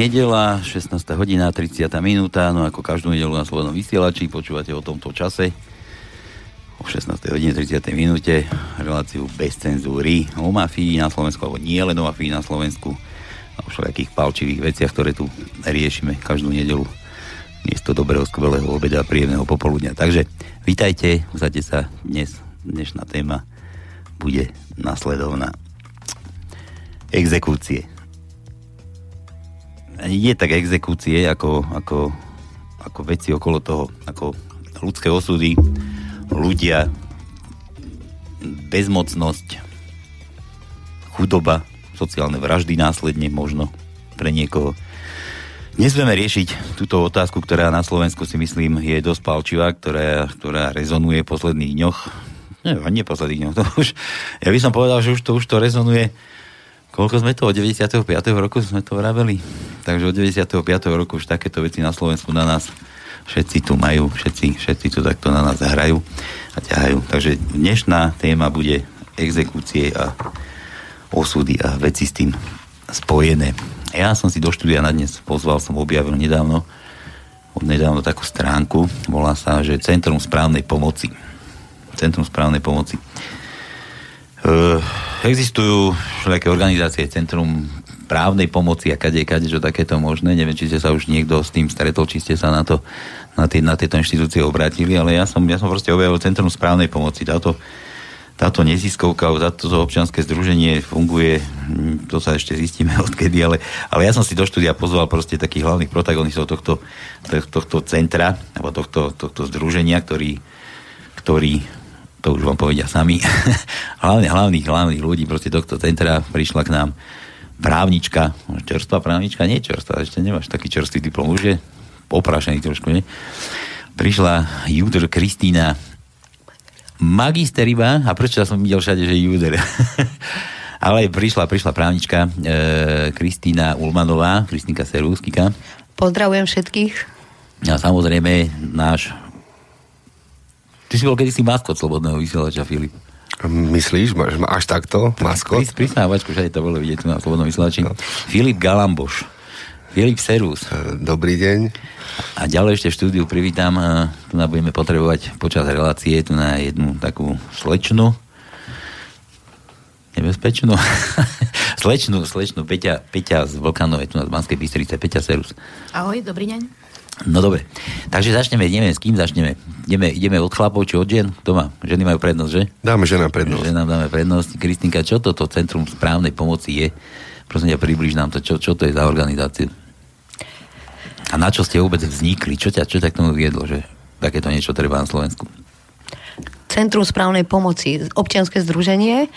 nedela, 16. hodina, 30. minúta, no ako každú nedelu na Slobodnom vysielači, počúvate o tomto čase o 16. hodine 30. minúte reláciu bez cenzúry o mafii na Slovensku, alebo nie len o mafii na Slovensku, a o všelijakých palčivých veciach, ktoré tu riešime každú nedelu miesto dobrého, skvelého obeda a príjemného popoludňa. Takže vítajte, uzate sa dnes, dnešná téma bude nasledovná. Exekúcie nie tak exekúcie, ako, ako, ako veci okolo toho, ako ľudské osudy, ľudia, bezmocnosť, chudoba, sociálne vraždy následne možno pre niekoho. Dnes budeme riešiť túto otázku, ktorá na Slovensku si myslím je dosť palčivá, ktorá, ktorá rezonuje v posledných dňoch. Nie, nie posledných dňoch. To už, ja by som povedal, že už to, už to rezonuje Koľko sme to? Od 95. roku sme to vraveli. Takže od 95. roku už takéto veci na Slovensku na nás všetci tu majú, všetci, všetci tu takto na nás hrajú a ťahajú. Takže dnešná téma bude exekúcie a osudy a veci s tým spojené. Ja som si do štúdia na dnes pozval, som objavil nedávno od nedávno takú stránku, volá sa, že Centrum správnej pomoci. Centrum správnej pomoci. Uh, existujú všelijaké organizácie, Centrum právnej pomoci a kade, kade, čo takéto možné. Neviem, či ste sa už niekto s tým stretol, či ste sa na, to, na, tie, na tieto inštitúcie obrátili, ale ja som, ja som proste objavil Centrum správnej pomoci. Táto, táto neziskovka, táto občianske združenie funguje, hm, to sa ešte zistíme odkedy, ale, ale ja som si do štúdia pozval proste takých hlavných protagonistov tohto, tohto centra, alebo tohto, tohto združenia, ktorý, ktorý to už vám povedia sami, hlavne hlavných, hlavných ľudí proste tohto centra prišla k nám právnička, čerstvá právnička, nie čerstvá, ešte nemáš taký čerstvý diplom, už je oprášený trošku, nie? Prišla Júder Kristýna magister iba, a prečo ja som videl všade, že Júder? Ale prišla, prišla právnička e, Kristýna Ulmanová, Kristýnka Serúskika. Pozdravujem všetkých. A samozrejme náš Ty si bol kedysi maskot Slobodného vysielača, Filip. Myslíš? Máš, máš takto? Maskot? Prís, prisnávačku, všade to bolo vidieť tu na Slobodnom vysielači. No. Filip Galamboš. Filip Serus. E, dobrý deň. A ďalej ešte v štúdiu privítam, e, tu nám budeme potrebovať počas relácie tu na jednu takú slečnu, nebezpečnú, slečnú, slečnú Peťa, Peťa z Vlkanovej, tu na Banskej Bystrice, Peťa Serus. Ahoj, dobrý deň. No dobre, takže začneme, neviem s kým začneme. Ideme, ideme od chlapov či od žien? Kto má? Ženy majú prednosť, že? Dáme ženám prednosť. Ženám dáme prednosť. Kristinka, čo toto Centrum správnej pomoci je? Prosím ťa, približ nám to, čo, čo to je za organizáciu? A na čo ste vôbec vznikli? Čo ťa, čo ťa k tomu viedlo, že takéto niečo treba na Slovensku? Centrum správnej pomoci, občianske združenie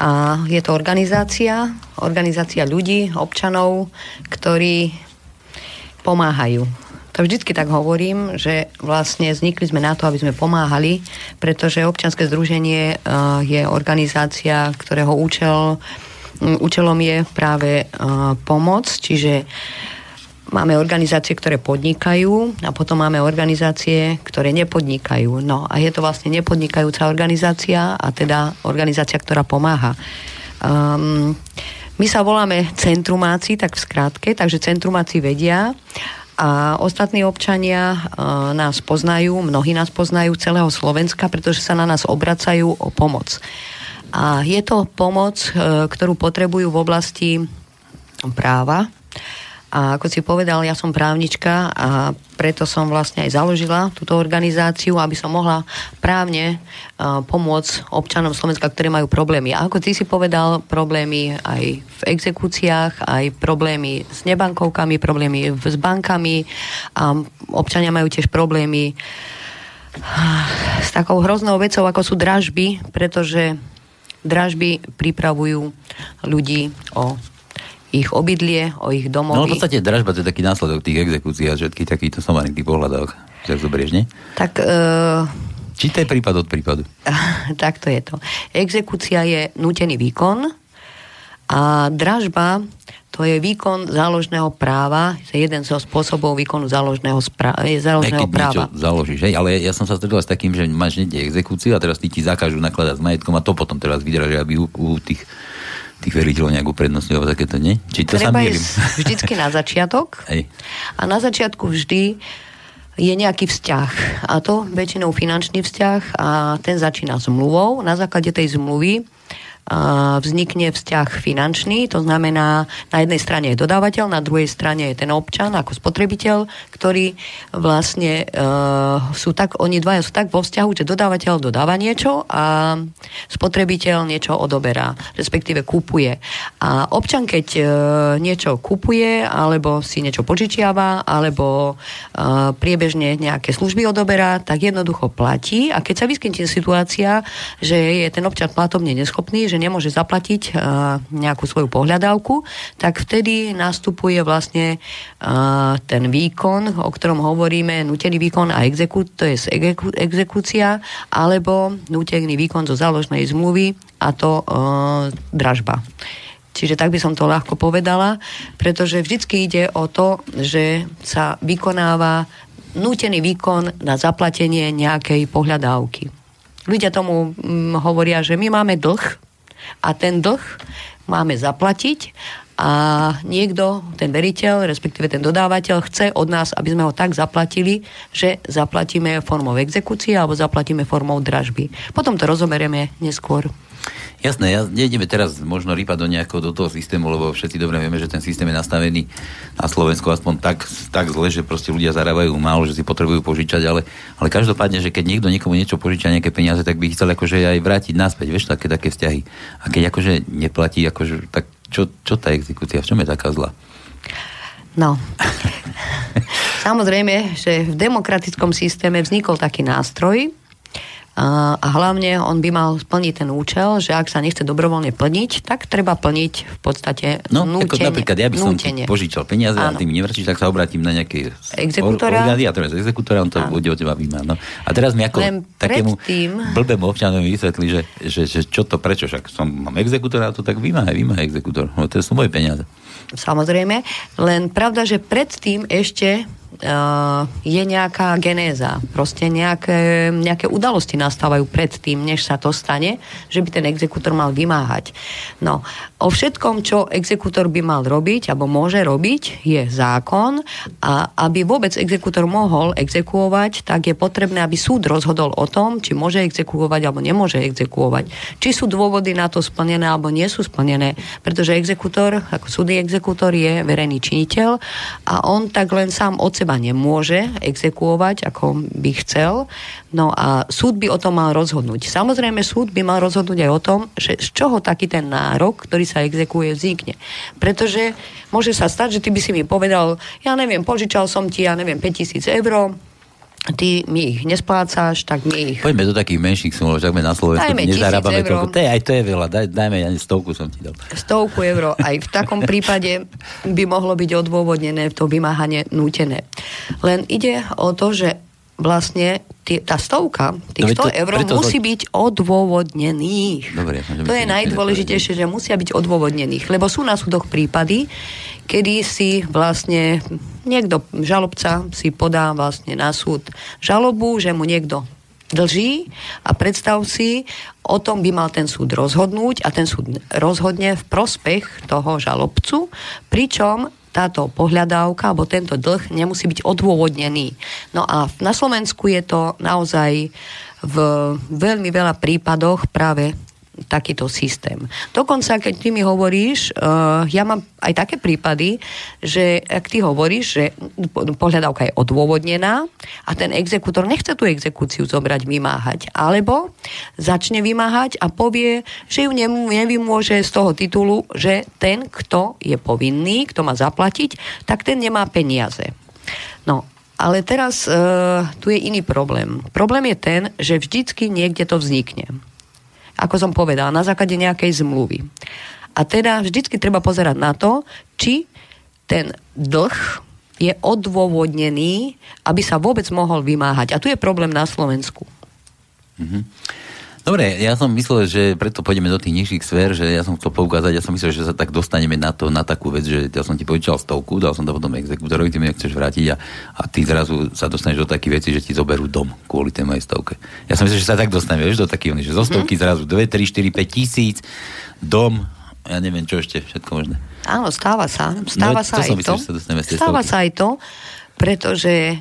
a je to organizácia, organizácia ľudí, občanov, ktorí pomáhajú to vždycky tak hovorím, že vlastne vznikli sme na to, aby sme pomáhali, pretože občianske združenie uh, je organizácia, ktorého účel, um, účelom je práve uh, pomoc, čiže máme organizácie, ktoré podnikajú a potom máme organizácie, ktoré nepodnikajú. No a je to vlastne nepodnikajúca organizácia a teda organizácia, ktorá pomáha. Um, my sa voláme centrumáci, tak v skratke, takže centrumáci vedia a ostatní občania nás poznajú, mnohí nás poznajú celého Slovenska, pretože sa na nás obracajú o pomoc. A je to pomoc, e, ktorú potrebujú v oblasti práva, a ako si povedal, ja som právnička a preto som vlastne aj založila túto organizáciu, aby som mohla právne uh, pomôcť občanom Slovenska, ktorí majú problémy. A ako ty si povedal, problémy aj v exekúciách, aj problémy s nebankovkami, problémy s bankami a občania majú tiež problémy s takou hroznou vecou, ako sú dražby, pretože dražby pripravujú ľudí o ich obydlie, o ich domovy. No v podstate dražba to je taký následok tých exekúcií a všetkých takýchto somarných pohľadok. Tak zoberieš, nie? Tak... Uh... Či to je prípad od prípadu? tak to je to. Exekúcia je nútený výkon a dražba to je výkon záložného práva, je jeden zo spôsobov výkonu záložného, spra- záložného Keď práva. Keď založíš, hej? ale ja som sa stretol s takým, že máš niekde exekúciu a teraz ty ti zakážu nakladať s majetkom a to potom teraz vydražia, aby u, u tých tých veriteľov nejakú prednosť, alebo takéto, nie? Či to Treba sa mýlim? vždycky na začiatok. Hej. A na začiatku vždy je nejaký vzťah. A to väčšinou finančný vzťah a ten začína zmluvou. Na základe tej zmluvy vznikne vzťah finančný, to znamená, na jednej strane je dodávateľ, na druhej strane je ten občan ako spotrebiteľ, ktorý vlastne uh, sú tak, oni dvaja sú tak vo vzťahu, že dodávateľ dodáva niečo a spotrebiteľ niečo odoberá, respektíve kúpuje. A občan, keď uh, niečo kupuje, alebo si niečo požičiava, alebo uh, priebežne nejaké služby odoberá, tak jednoducho platí a keď sa vyskytne situácia, že je ten občan platobne neschopný, že nemôže zaplatiť uh, nejakú svoju pohľadávku, tak vtedy nastupuje vlastne uh, ten výkon, o ktorom hovoríme, nutený výkon a exekú, to je exekú, exekúcia, alebo nutený výkon zo záložnej zmluvy a to uh, dražba. Čiže tak by som to ľahko povedala, pretože vždycky ide o to, že sa vykonáva nútený výkon na zaplatenie nejakej pohľadávky. Ľudia tomu mm, hovoria, že my máme dlh a ten dlh máme zaplatiť a niekto, ten veriteľ, respektíve ten dodávateľ, chce od nás, aby sme ho tak zaplatili, že zaplatíme formou exekúcie alebo zaplatíme formou dražby. Potom to rozoberieme neskôr. Jasné, ja nejdeme teraz možno rýpať do nejakého do toho systému, lebo všetci dobre vieme, že ten systém je nastavený na Slovensku aspoň tak, tak zle, že proste ľudia zarábajú málo, že si potrebujú požičať, ale, ale každopádne, že keď niekto niekomu niečo požiča nejaké peniaze, tak by chcel akože aj vrátiť naspäť, vieš, také, také vzťahy. A keď akože neplatí, akože, tak čo, čo tá exekúcia, v čom je taká zlá? No. Samozrejme, že v demokratickom systéme vznikol taký nástroj, a, a hlavne on by mal splniť ten účel, že ak sa nechce dobrovoľne plniť, tak treba plniť v podstate No, nútenie, ako napríklad ja by som nútenie. požičal peniaze a Áno. ty mi nevrátiš, tak sa obrátim na nejaké Exekútora. orgány a teraz exekútora, on to Áno. bude od teba vymáť. No. A teraz mi ako Len takému predtým- blbému občanovi vysvetli, že, že, že, čo to, prečo, však som, mám exekútora, to tak vymáhaj, vymáhaj exekútor, no to sú moje peniaze. Samozrejme, len pravda, že predtým ešte je nejaká genéza. Proste nejaké, nejaké udalosti nastávajú predtým, než sa to stane, že by ten exekútor mal vymáhať. No, o všetkom, čo exekútor by mal robiť, alebo môže robiť, je zákon a aby vôbec exekútor mohol exekuovať, tak je potrebné, aby súd rozhodol o tom, či môže exekuovať alebo nemôže exekuovať. Či sú dôvody na to splnené alebo nie sú splnené, pretože exekútor, ako súdny exekútor je verejný činiteľ a on tak len sám od seba nemôže exekuovať, ako by chcel. No a súd by o tom mal rozhodnúť. Samozrejme, súd by mal rozhodnúť aj o tom, že z čoho taký ten nárok, ktorý sa exekuje, vznikne. Pretože môže sa stať, že ty by si mi povedal, ja neviem, požičal som ti, ja neviem, 5000 eur, ty mi ich nesplácaš, tak mi ich Poďme do takých menších ak sme na Slovensku Dajme nezarábame eur. toľko. To je, aj to je veľa, daj, dajme ani stovku som ti dal. stovku eur. Aj v takom prípade by mohlo byť odôvodnené to vymáhanie nútené. Len ide o to, že vlastne tie, tá stovka, No tých veď to- 100 eur preto to- musí byť odôvodnených. Dobre, To je najdôležitejšie, že musia byť odôvodnených, lebo sú na súdoch prípady, kedy si vlastne niekto, žalobca si podá vlastne na súd žalobu, že mu niekto dlží a predstav si, o tom by mal ten súd rozhodnúť a ten súd rozhodne v prospech toho žalobcu, pričom táto pohľadávka alebo tento dlh nemusí byť odôvodnený. No a na Slovensku je to naozaj v veľmi veľa prípadoch práve takýto systém. Dokonca, keď ty mi hovoríš, uh, ja mám aj také prípady, že ak ty hovoríš, že po- pohľadávka je odôvodnená a ten exekútor nechce tú exekúciu zobrať, vymáhať, alebo začne vymáhať a povie, že ju nevymôže z toho titulu, že ten, kto je povinný, kto má zaplatiť, tak ten nemá peniaze. No, ale teraz uh, tu je iný problém. Problém je ten, že vždycky niekde to vznikne ako som povedala, na základe nejakej zmluvy. A teda vždycky treba pozerať na to, či ten dlh je odôvodnený, aby sa vôbec mohol vymáhať. A tu je problém na Slovensku. Dobre, ja som myslel, že preto pôjdeme do tých nižších sfér, že ja som chcel poukázať, ja som myslel, že sa tak dostaneme na to, na takú vec, že ja som ti požičal stovku, dal som to potom exekútorovi, ty mi nechceš vrátiť a, a ty zrazu sa dostaneš do takých vecí, že ti zoberú dom kvôli tej mojej stovke. Ja som myslel, že sa tak dostaneme, vieš, do takých, že zo stovky zrazu 2, 3, 4, 5 tisíc, dom ja neviem, čo ešte, všetko možné. Áno, stáva sa. Stáva No, sa to aj som to. Stáva sa aj to, pretože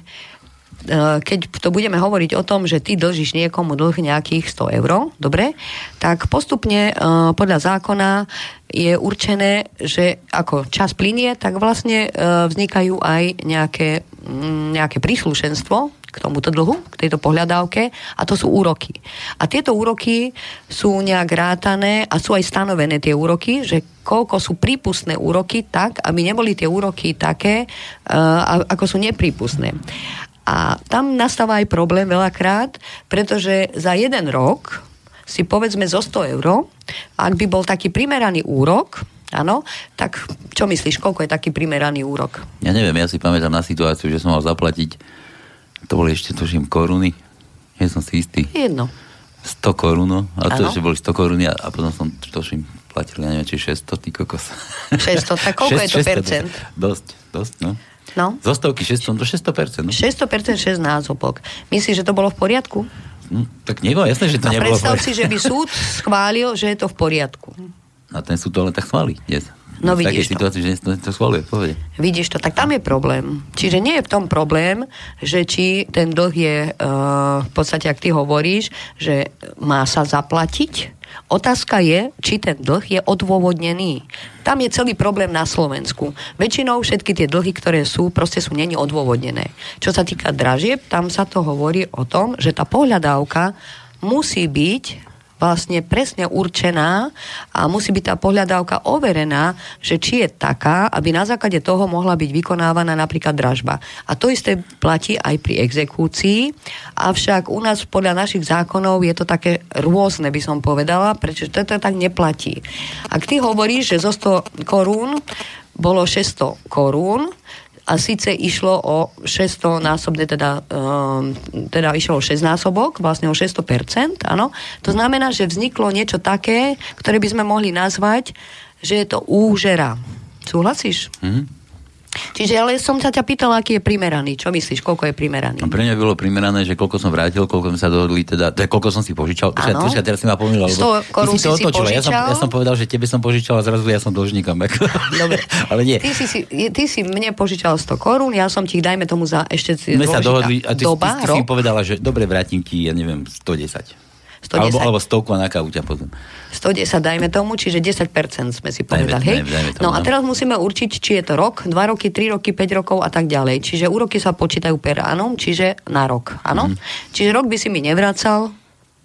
keď to budeme hovoriť o tom, že ty dlžíš niekomu dlh nejakých 100 eur, dobre, tak postupne e, podľa zákona je určené, že ako čas plinie, tak vlastne e, vznikajú aj nejaké, mm, nejaké príslušenstvo k tomuto dlhu, k tejto pohľadávke a to sú úroky. A tieto úroky sú nejak rátané a sú aj stanovené tie úroky, že koľko sú prípustné úroky tak, aby neboli tie úroky také, ako sú neprípustné. A tam nastáva aj problém veľakrát, pretože za jeden rok si povedzme zo 100 eur, ak by bol taký primeraný úrok, áno, tak čo myslíš, koľko je taký primeraný úrok? Ja neviem, ja si pamätám na situáciu, že som mal zaplatiť, to boli ešte, tuším, koruny. Nie som si istý. Jedno. 100 korún, no. a to, že boli 100 koruny a, a potom som, tuším, platil, ja neviem, či 600, ty kokos. 600, tak koľko je to percent? Dosť, dosť, no. No. Zo stovky 600, do 600%. No. 600% 6 násobok. Myslíš, že to bolo v poriadku? No, tak nebolo, jasné, že to A nebolo. predstav si, že by súd schválil, že je to v poriadku. A ten súd to len tak schválí. Yes. No v vidíš to. situácii, že to, to schváluje, povede. Vidíš to, tak tam je problém. Čiže nie je v tom problém, že či ten dlh je, uh, v podstate, ak ty hovoríš, že má sa zaplatiť. Otázka je, či ten dlh je odôvodnený. Tam je celý problém na Slovensku. Väčšinou všetky tie dlhy, ktoré sú, proste sú není odôvodnené. Čo sa týka dražieb, tam sa to hovorí o tom, že tá pohľadávka musí byť vlastne presne určená a musí byť tá pohľadávka overená, že či je taká, aby na základe toho mohla byť vykonávaná napríklad dražba. A to isté platí aj pri exekúcii, avšak u nás podľa našich zákonov je to také rôzne, by som povedala, prečo to tak neplatí. Ak ty hovoríš, že zo 100 korún bolo 600 korún, a síce išlo o 600 násobne, teda, um, teda išlo o 6 násobok, vlastne o 600%, áno. To znamená, že vzniklo niečo také, ktoré by sme mohli nazvať, že je to úžera. Súhlasíš? Mhm. Čiže ale som sa ťa pýtala, aký je primeraný. Čo myslíš, koľko je primeraný? No pre mňa bolo primerané, že koľko som vrátil, koľko sme sa dohodli, teda, je koľko som si požičal. Počkaj, počkaj, teraz si ma pomýlil. 100 korún si si Ja som, ja som povedal, že tebe som požičal a zrazu ja som dlžníkom. Dobre. Ale nie. Ty si, si, ty si mne požičal 100 korún, ja som ti, dajme tomu za ešte si sa dohodli a ty, doba, ty, ty, si rok, povedala, že dobre, vrátim ti, ja neviem, 110. 110. Alebo, alebo stovku na kávu ťa potom. 110 dajme tomu, čiže 10% sme si povedali, hej? dajme- dajme tomu, no a no. teraz musíme určiť, či je to rok, 2 roky, 3 roky, 5 rokov a tak ďalej. Čiže úroky sa počítajú per annum, čiže na rok, áno? Mhm. Čiže rok by si mi nevracal,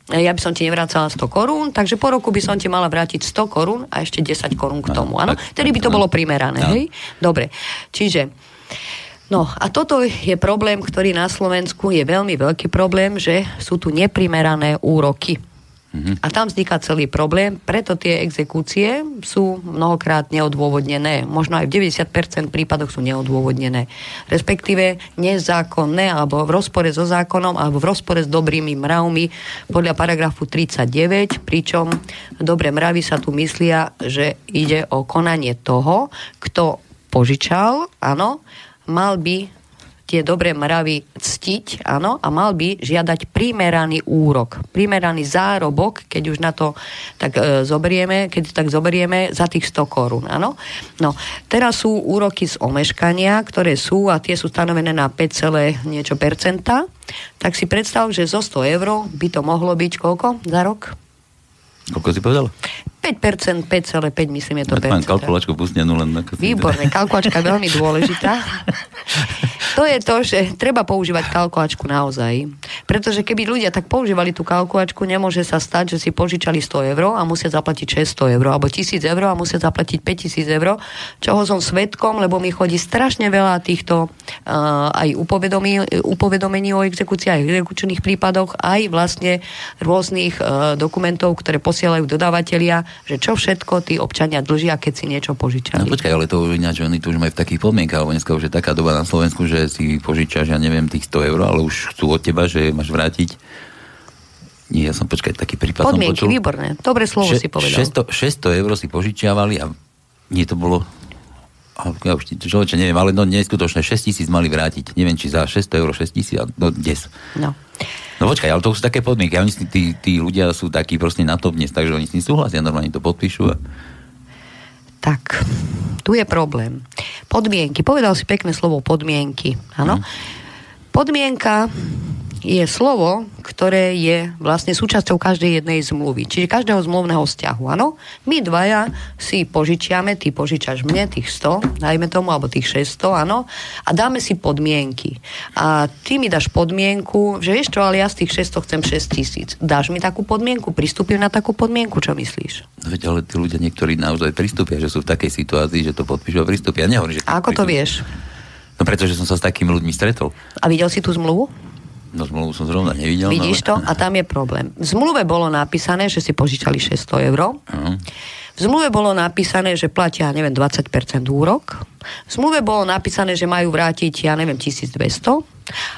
ja by som ti nevracala 100 korún, takže po roku by som ti mala vrátiť 100 korún a ešte 10 korún k tomu, áno? Tedy by to bolo primerané, hej? Dobre, čiže No a toto je problém, ktorý na Slovensku je veľmi veľký problém, že sú tu neprimerané úroky. A tam vzniká celý problém, preto tie exekúcie sú mnohokrát neodôvodnené. Možno aj v 90% prípadoch sú neodôvodnené. Respektíve nezákonné, alebo v rozpore so zákonom, alebo v rozpore s dobrými mravmi podľa paragrafu 39, pričom dobré mravy sa tu myslia, že ide o konanie toho, kto požičal, áno, mal by tie dobré mravy ctiť, áno, a mal by žiadať primeraný úrok, primeraný zárobok, keď už na to tak e, zoberieme, keď tak zoberieme za tých 100 korún, áno. No, teraz sú úroky z omeškania, ktoré sú a tie sú stanovené na 5, celé niečo percenta, tak si predstav, že zo 100 eur by to mohlo byť koľko za rok? Koľko si povedal? 5%, 5,5 myslím je to Tak mám kalkulačku pustnenú len na Výborné, kalkulačka je veľmi dôležitá. To je to, že treba používať kalkulačku naozaj. Pretože keby ľudia tak používali tú kalkulačku, nemôže sa stať, že si požičali 100 eur a musia zaplatiť 600 eur, alebo 1000 eur a musia zaplatiť 5000 eur, čoho som svetkom, lebo mi chodí strašne veľa týchto uh, aj upovedomí, upovedomení o exekúcii, aj exekučných prípadoch, aj vlastne rôznych uh, dokumentov, ktoré posielajú dodávateľia, že čo všetko tí občania dlžia, keď si niečo No požičali. počkaj, ale to už ináč, oni to už majú v takých podmienkach, lebo dneska už je taká doba na Slovensku, že si požičaš, ja neviem, tých 100 eur, ale už chcú od teba, že máš vrátiť. Nie, ja som, počkaj, taký prípad Podmienky, som počul. výborné. Dobré slovo Še- si povedal. 600, 600 eur si požičiavali a nie to bolo ja už človeče neviem, ale no neskutočné, 6 tisíc mali vrátiť. Neviem, či za 600 eur 6 tisíc, a- no dnes. No. No počkaj, ale to už sú také podmienky. Oni tí, tí ľudia sú takí proste na to dnes, takže oni s tým súhlasia, normálne to podpíšu. A... Tak, tu je problém. Podmienky. Povedal si pekné slovo podmienky. Áno. Mhm. Podmienka je slovo, ktoré je vlastne súčasťou každej jednej zmluvy. Čiže každého zmluvného vzťahu, áno? My dvaja si požičiame, ty požičaš mne tých 100, dajme tomu, alebo tých 600, áno? A dáme si podmienky. A ty mi dáš podmienku, že vieš čo, ale ja z tých 600 chcem 6 tisíc. Dáš mi takú podmienku? Pristúpim na takú podmienku? Čo myslíš? No Veď ale tí ľudia niektorí naozaj pristúpia, že sú v takej situácii, že to podpíšu a pristúpia. Nehovorím, že... A ako to pristúpia. vieš? No pretože som sa s takými ľuďmi stretol. A videl si tú zmluvu? No zmluvu som zrovna nevidel. Vidíš to? no, ale... A tam je problém. V zmluve bolo napísané, že si požičali 600 eur. V zmluve bolo napísané, že platia, neviem, 20% úrok. V zmluve bolo napísané, že majú vrátiť, ja neviem, 1200.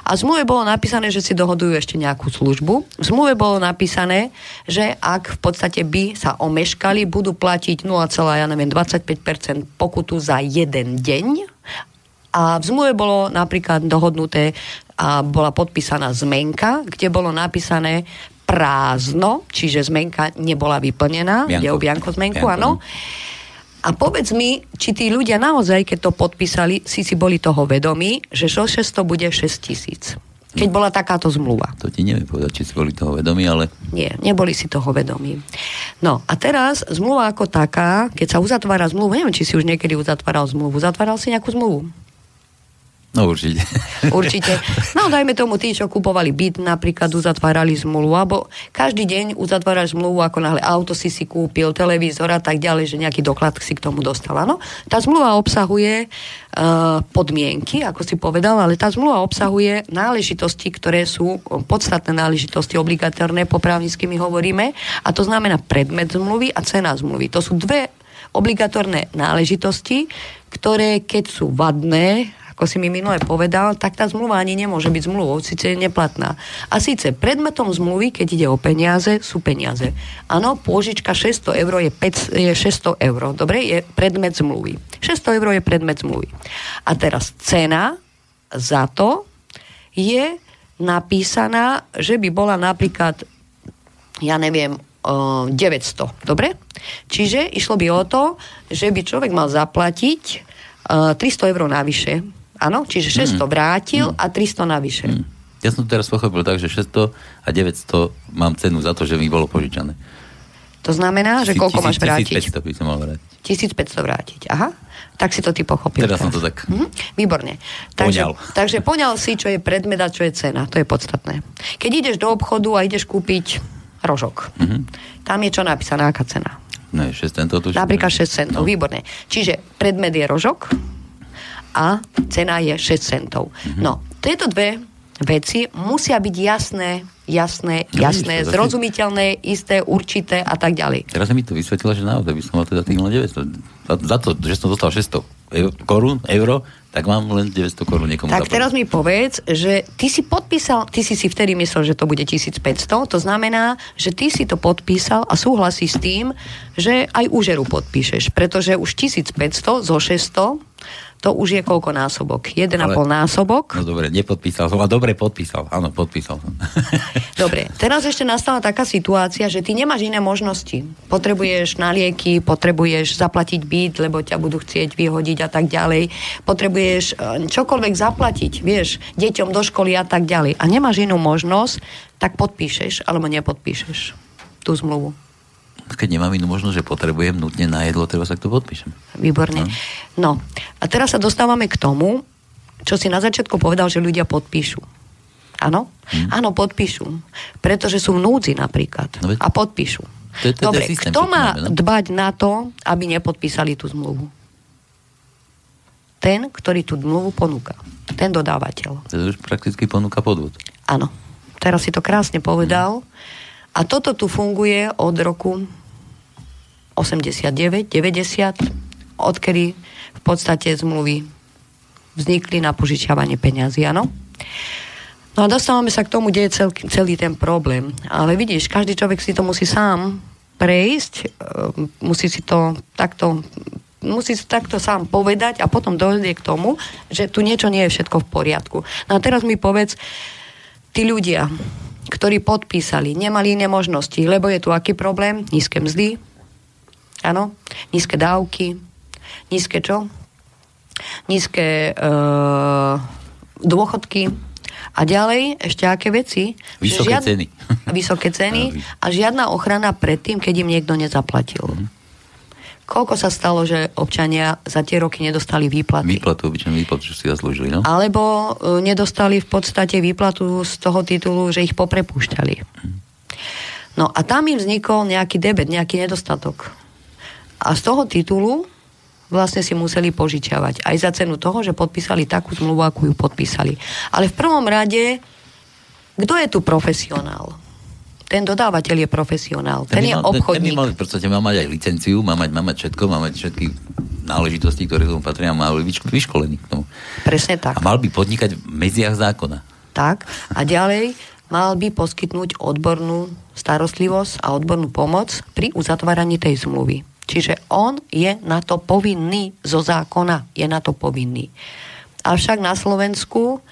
A v zmluve bolo napísané, že si dohodujú ešte nejakú službu. V zmluve bolo napísané, že ak v podstate by sa omeškali, budú platiť 0, ja neviem, 25% pokutu za jeden deň. A v zmluve bolo napríklad dohodnuté a bola podpísaná zmenka, kde bolo napísané prázdno, čiže zmenka nebola vyplnená. Bianko. Ide o Bianko zmenku, áno. A povedz mi, či tí ľudia naozaj, keď to podpísali, si si boli toho vedomí, že zo 600 bude 6 tisíc. Keď bola takáto zmluva. To ti neviem povedať, či si boli toho vedomí, ale Nie, neboli si toho vedomí. No a teraz zmluva ako taká, keď sa uzatvára zmluvu, neviem, či si už niekedy uzatváral zmluvu. Uzatváral si nejakú zmluvu? No určite. Určite. No dajme tomu tí, čo kupovali byt, napríklad uzatvárali zmluvu, alebo každý deň uzatváraš zmluvu, ako náhle auto si si kúpil, televízor a tak ďalej, že nejaký doklad si k tomu dostal. Áno? Tá zmluva obsahuje uh, podmienky, ako si povedal, ale tá zmluva obsahuje náležitosti, ktoré sú podstatné náležitosti, obligatórne, po právnicky my hovoríme, a to znamená predmet zmluvy a cena zmluvy. To sú dve obligatórne náležitosti, ktoré keď sú vadné, ako si mi minule povedal, tak tá zmluva ani nemôže byť zmluvou, síce je neplatná. A síce predmetom zmluvy, keď ide o peniaze, sú peniaze. Áno, pôžička 600 eur je, 5, je 600 eur, dobre, je predmet zmluvy. 600 eur je predmet zmluvy. A teraz cena za to je napísaná, že by bola napríklad, ja neviem, o 900, dobre? Čiže išlo by o to, že by človek mal zaplatiť uh, 300 eur navyše. Áno, čiže 600 vrátil a 300 navyše. Hm. Ja som to teraz pochopil tak, že 600 a 900 mám cenu za to, že mi bolo požičané. To znamená, že koľko máš vrátiť? 1500 by som mal vrátiť. 1500 vrátiť. Aha, tak si to ty pochopil. Teraz som to tak Mhm, výborne. Takže, Poňal. takže poňal si, čo je predmet a čo je cena. To je podstatné. Keď ideš do obchodu a ideš kúpiť rožok, Mhm. tam je čo napísané, aká cena. Je 6 centov tuším. Napríklad 6 centov, No. výborne. Čiže predmet je rožok a cena je 6 centov. Mhm. No, tieto dve veci musia byť jasné, jasné, No, jasné, zase- zrozumiteľné, isté, určité a tak ďalej. Teraz mi to vysvetlila, že naozaj by som mal teda tých len 900. Za, za to, že som dostal 600 eur, korún, euro, tak mám len 900 korún niekomu Tak zaplatiť. teraz mi povedz, že ty si podpísal, ty si si vtedy myslel, že to bude 1500, to znamená, že ty si to podpísal a súhlasíš s tým, že aj úžeru podpíšeš, pretože už 1500 zo 600 to už je koľko násobok? 1,5 Ale- násobok? No dobre, nepodpísal som. A dobre podpísal. Áno, podpísal som. Dobre, teraz ešte nastala taká situácia, že ty nemáš iné možnosti. Potrebuješ na lieky, potrebuješ zaplatiť byt, lebo ťa budú chcieť vyhodiť a tak ďalej. Potrebuješ eh, čokoľvek zaplatiť, vieš, deťom do školy a tak ďalej. A nemáš inú možnosť, tak podpíšeš alebo nepodpíšeš tú zmluvu. Keď nemám inú možnosť, že potrebujem nutne na jedlo, treba sa k to podpíšem. Výborne. No, a teraz sa dostávame k tomu, čo si na začiatku povedal, že ľudia podpíšu. Áno? Áno, podpíšu. Pretože sú v núdzi napríklad. Hm. No a podpíšu. To to Dobre, systém, kto má no? dbať na to, aby nepodpísali tú zmluvu? Ten, ktorý tú zmluvu ponúka. Ten dodávateľ. To už prakticky ponúka podvod. Áno. Teraz si to krásne povedal. A toto tu funguje od roku 89, 90, odkedy v podstate zmluvy vznikli na požičiavanie peňazí, áno? No a dostávame sa k tomu, kde je cel, celý ten problém. Ale vidíš, každý človek si to musí sám prejsť, e, musí si to takto musí si takto sám povedať a potom dojde k tomu, že tu niečo nie je všetko v poriadku. No a teraz mi povedz, tí ľudia, ktorí podpísali, nemali iné možnosti, lebo je tu aký problém? Nízke mzdy, áno, nízke dávky, nízke čo? Nízke e, dôchodky a ďalej ešte aké veci? Vysoké Žiad... ceny. Vysoké ceny a žiadna ochrana pred tým, keď im niekto nezaplatil. Mhm. Koľko sa stalo, že občania za tie roky nedostali výplaty? Výplatu, obyčajnú výplatu, čo si zaslúžili, no? Alebo e, nedostali v podstate výplatu z toho titulu, že ich poprepúšťali. No a tam im vznikol nejaký debet, nejaký nedostatok. A z toho titulu vlastne si museli požičiavať. Aj za cenu toho, že podpísali takú zmluvu, akú ju podpísali. Ale v prvom rade, kto je tu profesionál? Ten dodávateľ je profesionál. Ten, ten je mal, Ten, obchodník. ten by mal, v podstate má mať aj licenciu, má mať, má mať všetko, má mať všetky náležitosti, ktoré tomu patria, má byť vyško- vyškolený k tomu. Presne tak. A mal by podnikať v medziach zákona. Tak. A ďalej mal by poskytnúť odbornú starostlivosť a odbornú pomoc pri uzatváraní tej zmluvy. Čiže on je na to povinný zo zákona. Je na to povinný. Avšak na Slovensku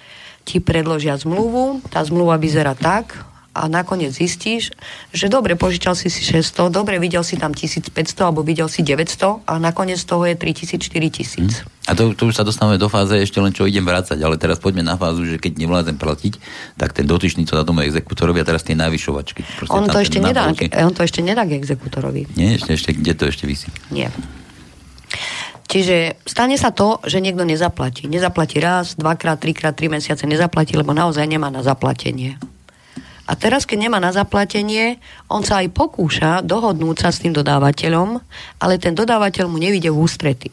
ti predložia zmluvu, tá zmluva vyzerá tak a nakoniec zistíš, že dobre, požičal si si 600, dobre, videl si tam 1500 alebo videl si 900 a nakoniec z toho je 3000, 4000. A to, to už sa dostávame do fáze ešte len čo idem vrácať, ale teraz poďme na fázu, že keď nevládzem platiť, tak ten dotyčný to na tom exekutorovi a teraz tie navyšovačky. On to, ešte nedá, on to ešte nedá k exekutorovi. Nie, ešte, ešte, kde to ešte vysí? Nie. Čiže stane sa to, že niekto nezaplatí. Nezaplatí raz, dvakrát, trikrát, tri mesiace nezaplatí, lebo naozaj nemá na zaplatenie. A teraz, keď nemá na zaplatenie, on sa aj pokúša dohodnúť sa s tým dodávateľom, ale ten dodávateľ mu nevidie v ústrety.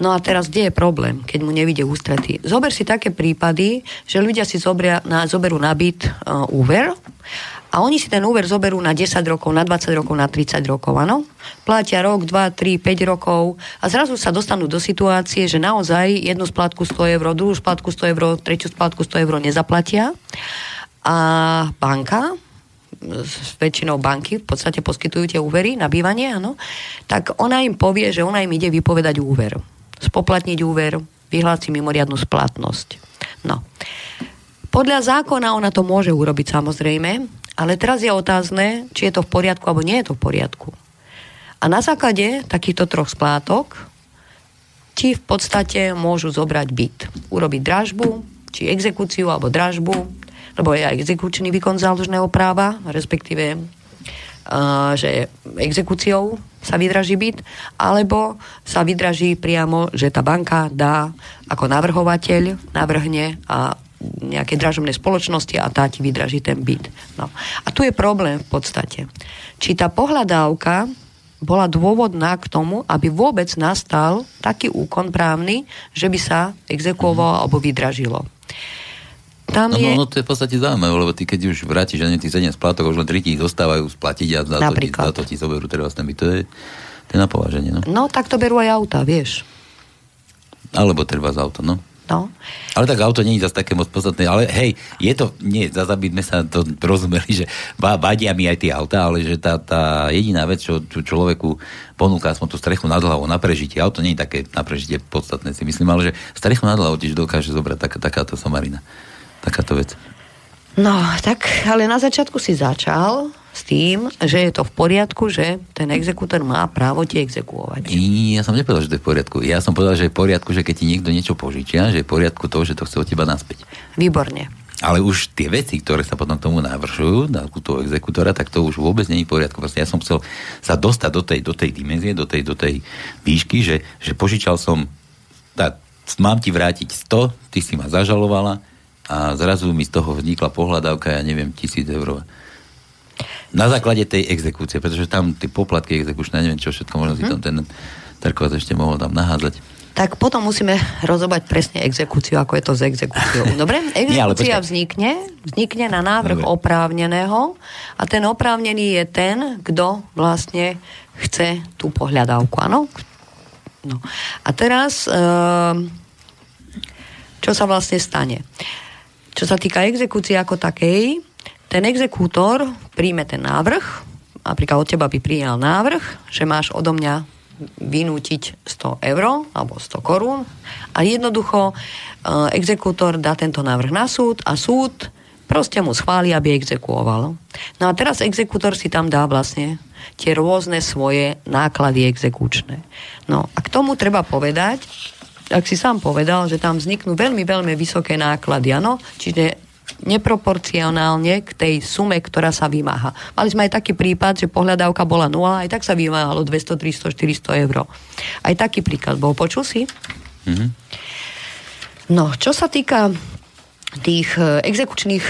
No a teraz, kde je problém, keď mu nevidie ústrety? Zober si také prípady, že ľudia si zobria, na, zoberú na byt uh, úver a oni si ten úver zoberú na 10 rokov, na 20 rokov, na 30 rokov, áno? Platia rok, 2, 3, 5 rokov a zrazu sa dostanú do situácie, že naozaj jednu splátku 100 eur, druhú splátku 100 eur, tretiu splátku 100 eur nezaplatia a banka s väčšinou banky v podstate poskytujú tie úvery na bývanie, áno, tak ona im povie, že ona im ide vypovedať úver. Spoplatniť úver, vyhlási mimoriadnu splatnosť. No. Podľa zákona ona to môže urobiť samozrejme, ale teraz je otázne, či je to v poriadku alebo nie je to v poriadku. A na základe takýchto troch splátok ti v podstate môžu zobrať byt. Urobiť dražbu, či exekúciu alebo dražbu, lebo je aj exekučný výkon záložného práva, respektíve uh, že exekúciou sa vydraží byt, alebo sa vydraží priamo, že tá banka dá ako navrhovateľ, navrhne a nejaké dražobné spoločnosti a tá ti vydraží ten byt. No. A tu je problém v podstate. Či tá pohľadávka bola dôvodná k tomu, aby vôbec nastal taký úkon právny, že by sa exekuovalo alebo vydražilo. Tam No, je... no, no, to je v podstate zaujímavé, lebo ty keď už vrátiš a tých 7 splátok, už len 3 ti zostávajú splatiť a za to, Napríklad. za to ti zoberú teraz ten byt. To je, to je na pováženie, no. No, tak to berú aj auta, vieš. Alebo treba z auto, no. No. Ale tak auto nie je zase také moc podstatné, ale hej, je to, nie, zase aby sme sa to rozumeli, že vadia mi aj tie auta, ale že tá, tá jediná vec, čo, čo človeku ponúka aspoň tú strechu nad hlavou na prežitie, auto nie je také na prežitie podstatné, si myslím, ale že strechu nad hlavou tiež dokáže zobrať taká, takáto somarina. Takáto vec. No, tak, ale na začiatku si začal s tým, že je to v poriadku, že ten exekútor má právo ti exekuovať. Ja som nepovedal, že to je v poriadku. Ja som povedal, že je v poriadku, že keď ti niekto niečo požičia, že je v poriadku to, že to chce od teba naspäť. Výborne. Ale už tie veci, ktoré sa potom k tomu navršujú na toho exekútora, tak to už vôbec je v poriadku. Proste ja som chcel sa dostať do tej, do tej dimenzie, do tej, do tej výšky, že, že požičal som, tak, mám ti vrátiť 100, ty si ma zažalovala a zrazu mi z toho vznikla pohľadávka, ja neviem, tisíc eur. Na základe tej exekúcie, pretože tam tie poplatky exekučné, neviem čo všetko, možno si tam ten Terkovec ešte mohol tam nahádzať. Tak potom musíme rozobať presne exekúciu, ako je to s exekúciou. Dobre? Exekúcia vznikne, vznikne na návrh Dobre. oprávneného a ten oprávnený je ten, kto vlastne chce tú pohľadávku, áno? No. A teraz, ehm, čo sa vlastne stane? Čo sa týka exekúcie ako takej, ten exekútor príjme ten návrh, napríklad od teba by prijal návrh, že máš odo mňa vynútiť 100 eur alebo 100 korún a jednoducho e, exekútor dá tento návrh na súd a súd Proste mu schváli, aby exekuoval. No a teraz exekútor si tam dá vlastne tie rôzne svoje náklady exekučné. No a k tomu treba povedať, ak si sám povedal, že tam vzniknú veľmi, veľmi vysoké náklady, áno? Čiže neproporcionálne k tej sume, ktorá sa vymáha. Mali sme aj taký prípad, že pohľadávka bola 0, aj tak sa vymáhalo 200, 300, 400 eur. Aj taký príklad bol. Počul si? Mm-hmm. No, čo sa týka tých e, exekučných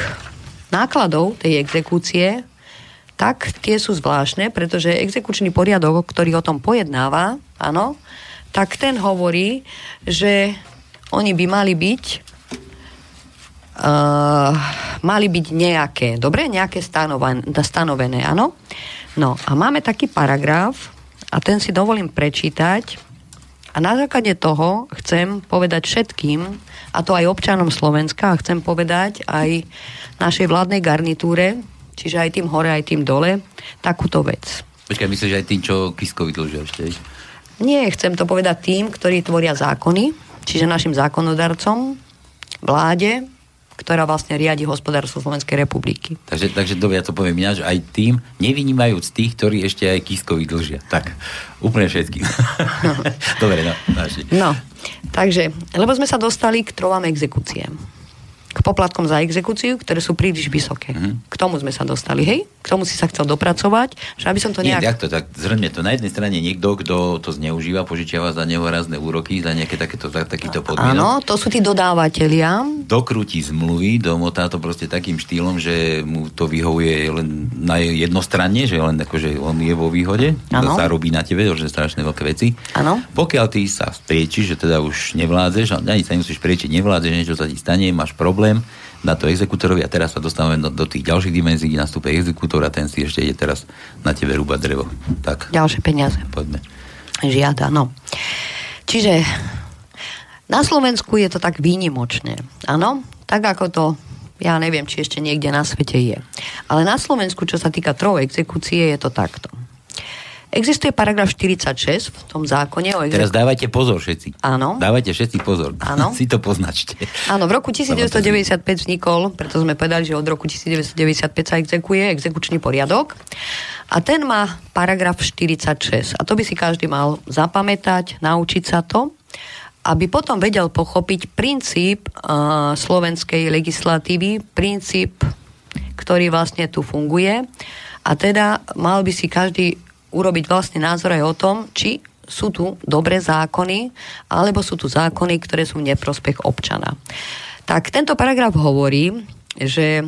nákladov tej exekúcie, tak tie sú zvláštne, pretože exekučný poriadok, ktorý o tom pojednáva, áno, tak ten hovorí, že oni by mali byť uh, mali byť nejaké, dobre, nejaké stanoven, stanovené, áno. No a máme taký paragraf a ten si dovolím prečítať a na základe toho chcem povedať všetkým, a to aj občanom Slovenska, a chcem povedať aj našej vládnej garnitúre, čiže aj tým hore, aj tým dole, takúto vec. Počkaj, myslíš aj tým, čo Kiskovi dlžia ešte? Nie, chcem to povedať tým, ktorí tvoria zákony, čiže našim zákonodarcom, vláde, ktorá vlastne riadi hospodárstvo Slovenskej republiky. Takže, takže dobre, ja to poviem ináč, aj tým, nevynímajúc tých, ktorí ešte aj Kiskovi dlžia. Tak, úplne všetkým. No. dobre, no. No, takže, lebo sme sa dostali k trovám exekúciem k poplatkom za exekúciu, ktoré sú príliš vysoké. Mm-hmm. K tomu sme sa dostali, hej? K tomu si sa chcel dopracovať, že aby som to nejak... Nie, to, tak zhrňme to. Na jednej strane niekto, kto to zneužíva, požičiava za nehorazné úroky, za nejaké takéto, tak, takýto podmienok. Áno, to sú tí dodávateľia. Dokrúti zmluvy, domotá to proste takým štýlom, že mu to vyhovuje len na jednostranne, že len akože on je vo výhode, ano. sa robí na tebe, že strašné veľké veci. Ano. Pokiaľ ty sa spriečiš, že teda už nevládzeš, ani sa nemusíš priečiť, nevládzeš, niečo sa ti stane, máš problém, problém, na to exekútorovi a teraz sa dostávame do, do tých ďalších dimenzií, nastúpe exekútor a ten si ešte ide teraz na tebe rúbať drevo. Tak. Ďalšie peniaze. Poďme. Žiada, no. Čiže na Slovensku je to tak výnimočné. Áno, tak ako to ja neviem, či ešte niekde na svete je. Ale na Slovensku, čo sa týka trov exekúcie, je to takto. Existuje paragraf 46 v tom zákone o exekúcii. Teraz dávajte pozor všetci. Áno. Dávajte všetci pozor. Áno. si to poznačte. Áno, v roku 1995 vznikol, preto sme povedali, že od roku 1995 sa exekuje exekučný poriadok. A ten má paragraf 46. A to by si každý mal zapamätať, naučiť sa to, aby potom vedel pochopiť princíp uh, slovenskej legislatívy, princíp, ktorý vlastne tu funguje. A teda mal by si každý urobiť vlastne názor aj o tom, či sú tu dobré zákony, alebo sú tu zákony, ktoré sú v neprospech občana. Tak tento paragraf hovorí, že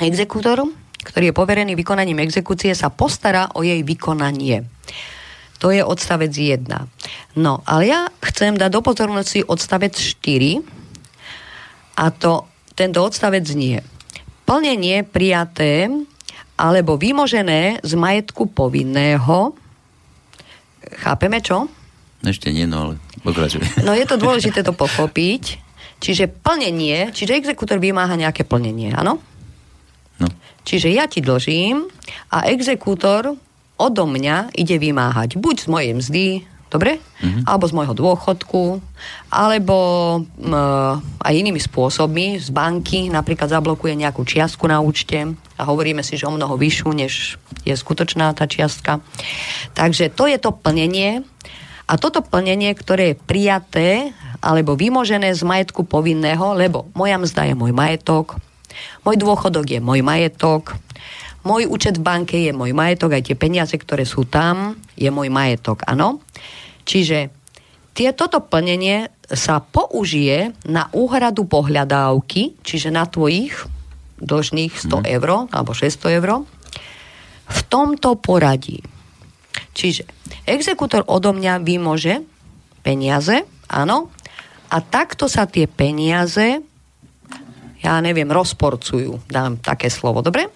exekútor, ktorý je poverený vykonaním exekúcie, sa postará o jej vykonanie. To je odstavec 1. No, ale ja chcem dať do pozornosti odstavec 4 a to, tento odstavec znie. Plnenie prijaté alebo vymožené z majetku povinného. Chápeme čo? Ešte nie, no ale pokračuj. No je to dôležité to pochopiť. Čiže plnenie, čiže exekútor vymáha nejaké plnenie, áno? No. Čiže ja ti dlžím a exekútor odo mňa ide vymáhať buď z mojej mzdy, Dobre? Mm-hmm. Alebo z môjho dôchodku, alebo m, aj inými spôsobmi z banky napríklad zablokuje nejakú čiastku na účte a hovoríme si, že o mnoho vyššiu, než je skutočná tá čiastka. Takže to je to plnenie a toto plnenie, ktoré je prijaté alebo vymožené z majetku povinného, lebo moja mzda je môj majetok, môj dôchodok je môj majetok, môj účet v banke je môj majetok, aj tie peniaze, ktoré sú tam, je môj majetok, áno. Čiže tie, toto plnenie sa použije na úhradu pohľadávky, čiže na tvojich dlžných 100 mm. eur alebo 600 eur v tomto poradí. Čiže exekútor odo mňa vymože peniaze, áno, a takto sa tie peniaze, ja neviem, rozporcujú, dám také slovo, dobre?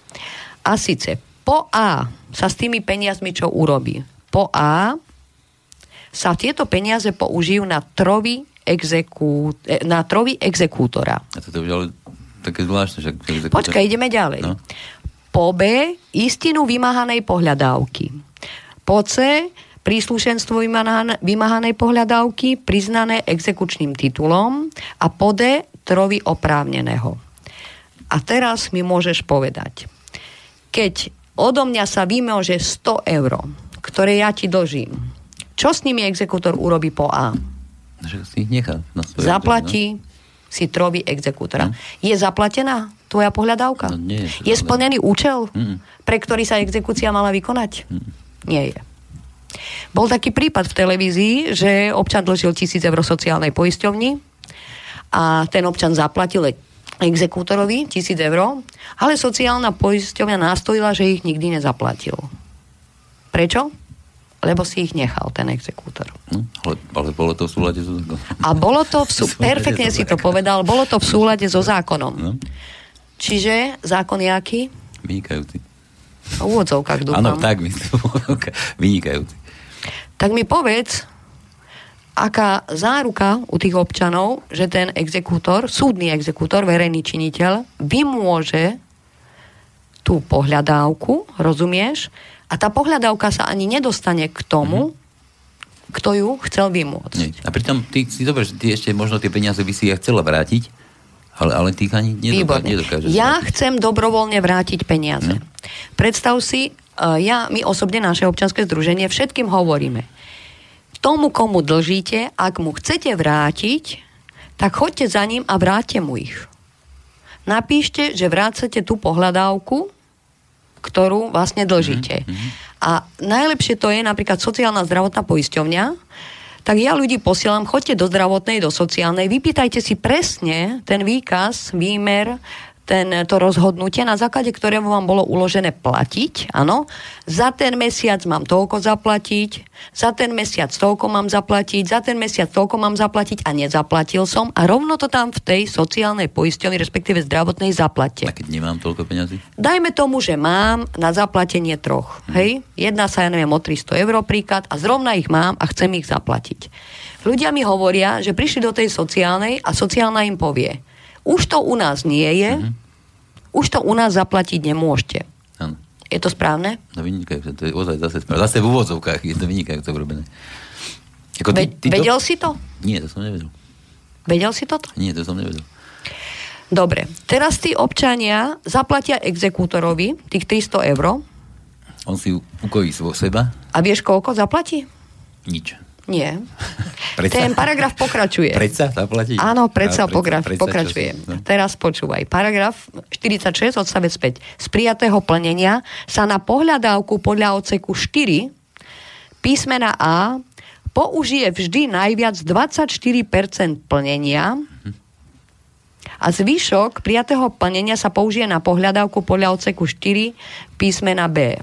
A síce po A sa s tými peniazmi čo urobí? Po A sa tieto peniaze použijú na trovy, exekú, e, na trovy exekútora. A to je také zvláštne. Exekútor... Počkaj, ideme ďalej. No. Po B istinu vymáhanej pohľadávky. Po C príslušenstvo vymáhanej pohľadávky priznané exekučným titulom a po D trovy oprávneného. A teraz mi môžeš povedať, keď odo mňa sa vymože 100 eur, ktoré ja ti dlžím, čo s nimi exekútor urobí po A? Že si ich nechá na svoje Zaplatí si troby exekútora. No. Je zaplatená tvoja pohľadávka? No nie, je splnený účel, Mm. pre ktorý sa exekúcia mala vykonať? Nie je. Bol taký prípad v televízii, že občan dlžil tisíc eur sociálnej poisťovni a ten občan zaplatil exekútorovi tisíc eur, ale sociálna poisťovňa nastojila, že ich nikdy nezaplatil. Prečo? Lebo si ich nechal, ten exekútor. No, ale, ale bolo to v súlade so zákonom. A bolo to, v sú... Perfektne si to povedal, bolo to v súlade so zákonom. No, Čiže zákon je aký? vynikajúci. V úvodzovkách dúfam. Áno, tak vynikajúci. Tak mi povedz, aká záruka u tých občanov, že ten exekútor, súdny exekútor, verejný činiteľ, vymôže tú pohľadávku, rozumieš? A tá pohľadávka sa ani nedostane k tomu, mm-hmm. kto ju chcel vymôcť. Nie. A pritom ty si dobre, že ty ešte možno tie peniaze by si ja chcela vrátiť, ale, ale ty ich ani nedoká, nedokážeš. Ja vrátiť. chcem dobrovoľne vrátiť peniaze. No. Predstav si, uh, ja, my osobne, naše občanské združenie, všetkým hovoríme, tomu, komu dlžíte, ak mu chcete vrátiť, tak choďte za ním a vráte mu ich. Napíšte, že vrácate tú pohľadávku, ktorú vlastne dlžíte. A najlepšie to je napríklad sociálna zdravotná poisťovňa, tak ja ľudí posielam, choďte do zdravotnej, do sociálnej, vypýtajte si presne ten výkaz, výmer, ten, to rozhodnutie, na základe ktorého vám bolo uložené platiť, áno, za ten mesiac mám toľko zaplatiť, za ten mesiac toľko mám zaplatiť, za ten mesiac toľko mám zaplatiť a nezaplatil som a rovno to tam v tej sociálnej poisťovni, respektíve zdravotnej zaplatte. A keď nemám toľko peňazí? Dajme tomu, že mám na zaplatenie troch. Hej? Jedná sa, ja neviem, o 300 eur príklad a zrovna ich mám a chcem ich zaplatiť. Ľudia mi hovoria, že prišli do tej sociálnej a sociálna im povie, už to u nás nie je, už to u nás zaplatiť nemôžete. Áno. Je to správne? No vynikajúce, to je ozaj zase správne. Zase v úvodzovkách je to vynikajúce urobené. Ako Ve- vedel si to? Nie, to som nevedel. Vedel si toto? Nie, to som nevedel. Dobre, teraz tí občania zaplatia exekútorovi tých 300 eur On si ukojí svo seba, a vieš, koľko zaplatí? nič. Nie. Predsa? Ten paragraf pokračuje. Predsa zaplatí? Áno, predsa A pokrač, predsa, pokračuje. si- no. Teraz počúvaj. Paragraf 46 odstavec 5. Z prijatého plnenia sa na pohľadávku podľa odseku 4 písmena A použije vždy najviac 24% plnenia a zvyšok prijatého plnenia sa použije na pohľadávku podľa odseku 4 písmena B.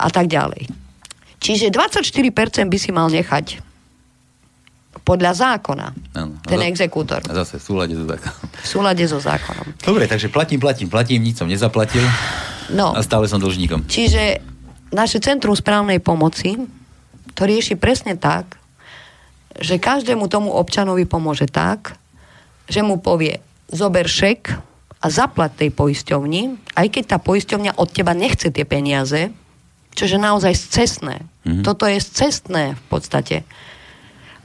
A tak ďalej. Čiže 24% by si mal nechať podľa zákona. Áno. Ten exekútor. A zase v súlade so zákonom. V súlade so zákonom. Dobre, takže platím, platím, platím, nič som nezaplatil No, a stále som dlžníkom. čiže naše Centrum správnej pomoci to rieši presne tak, že každému tomu občanovi pomôže tak, že mu povie, zober šek a zaplat tej poisťovni, aj keď tá poisťovňa od teba nechce tie peniaze, čože naozaj cestné. Mhm. Toto je cestné v podstate.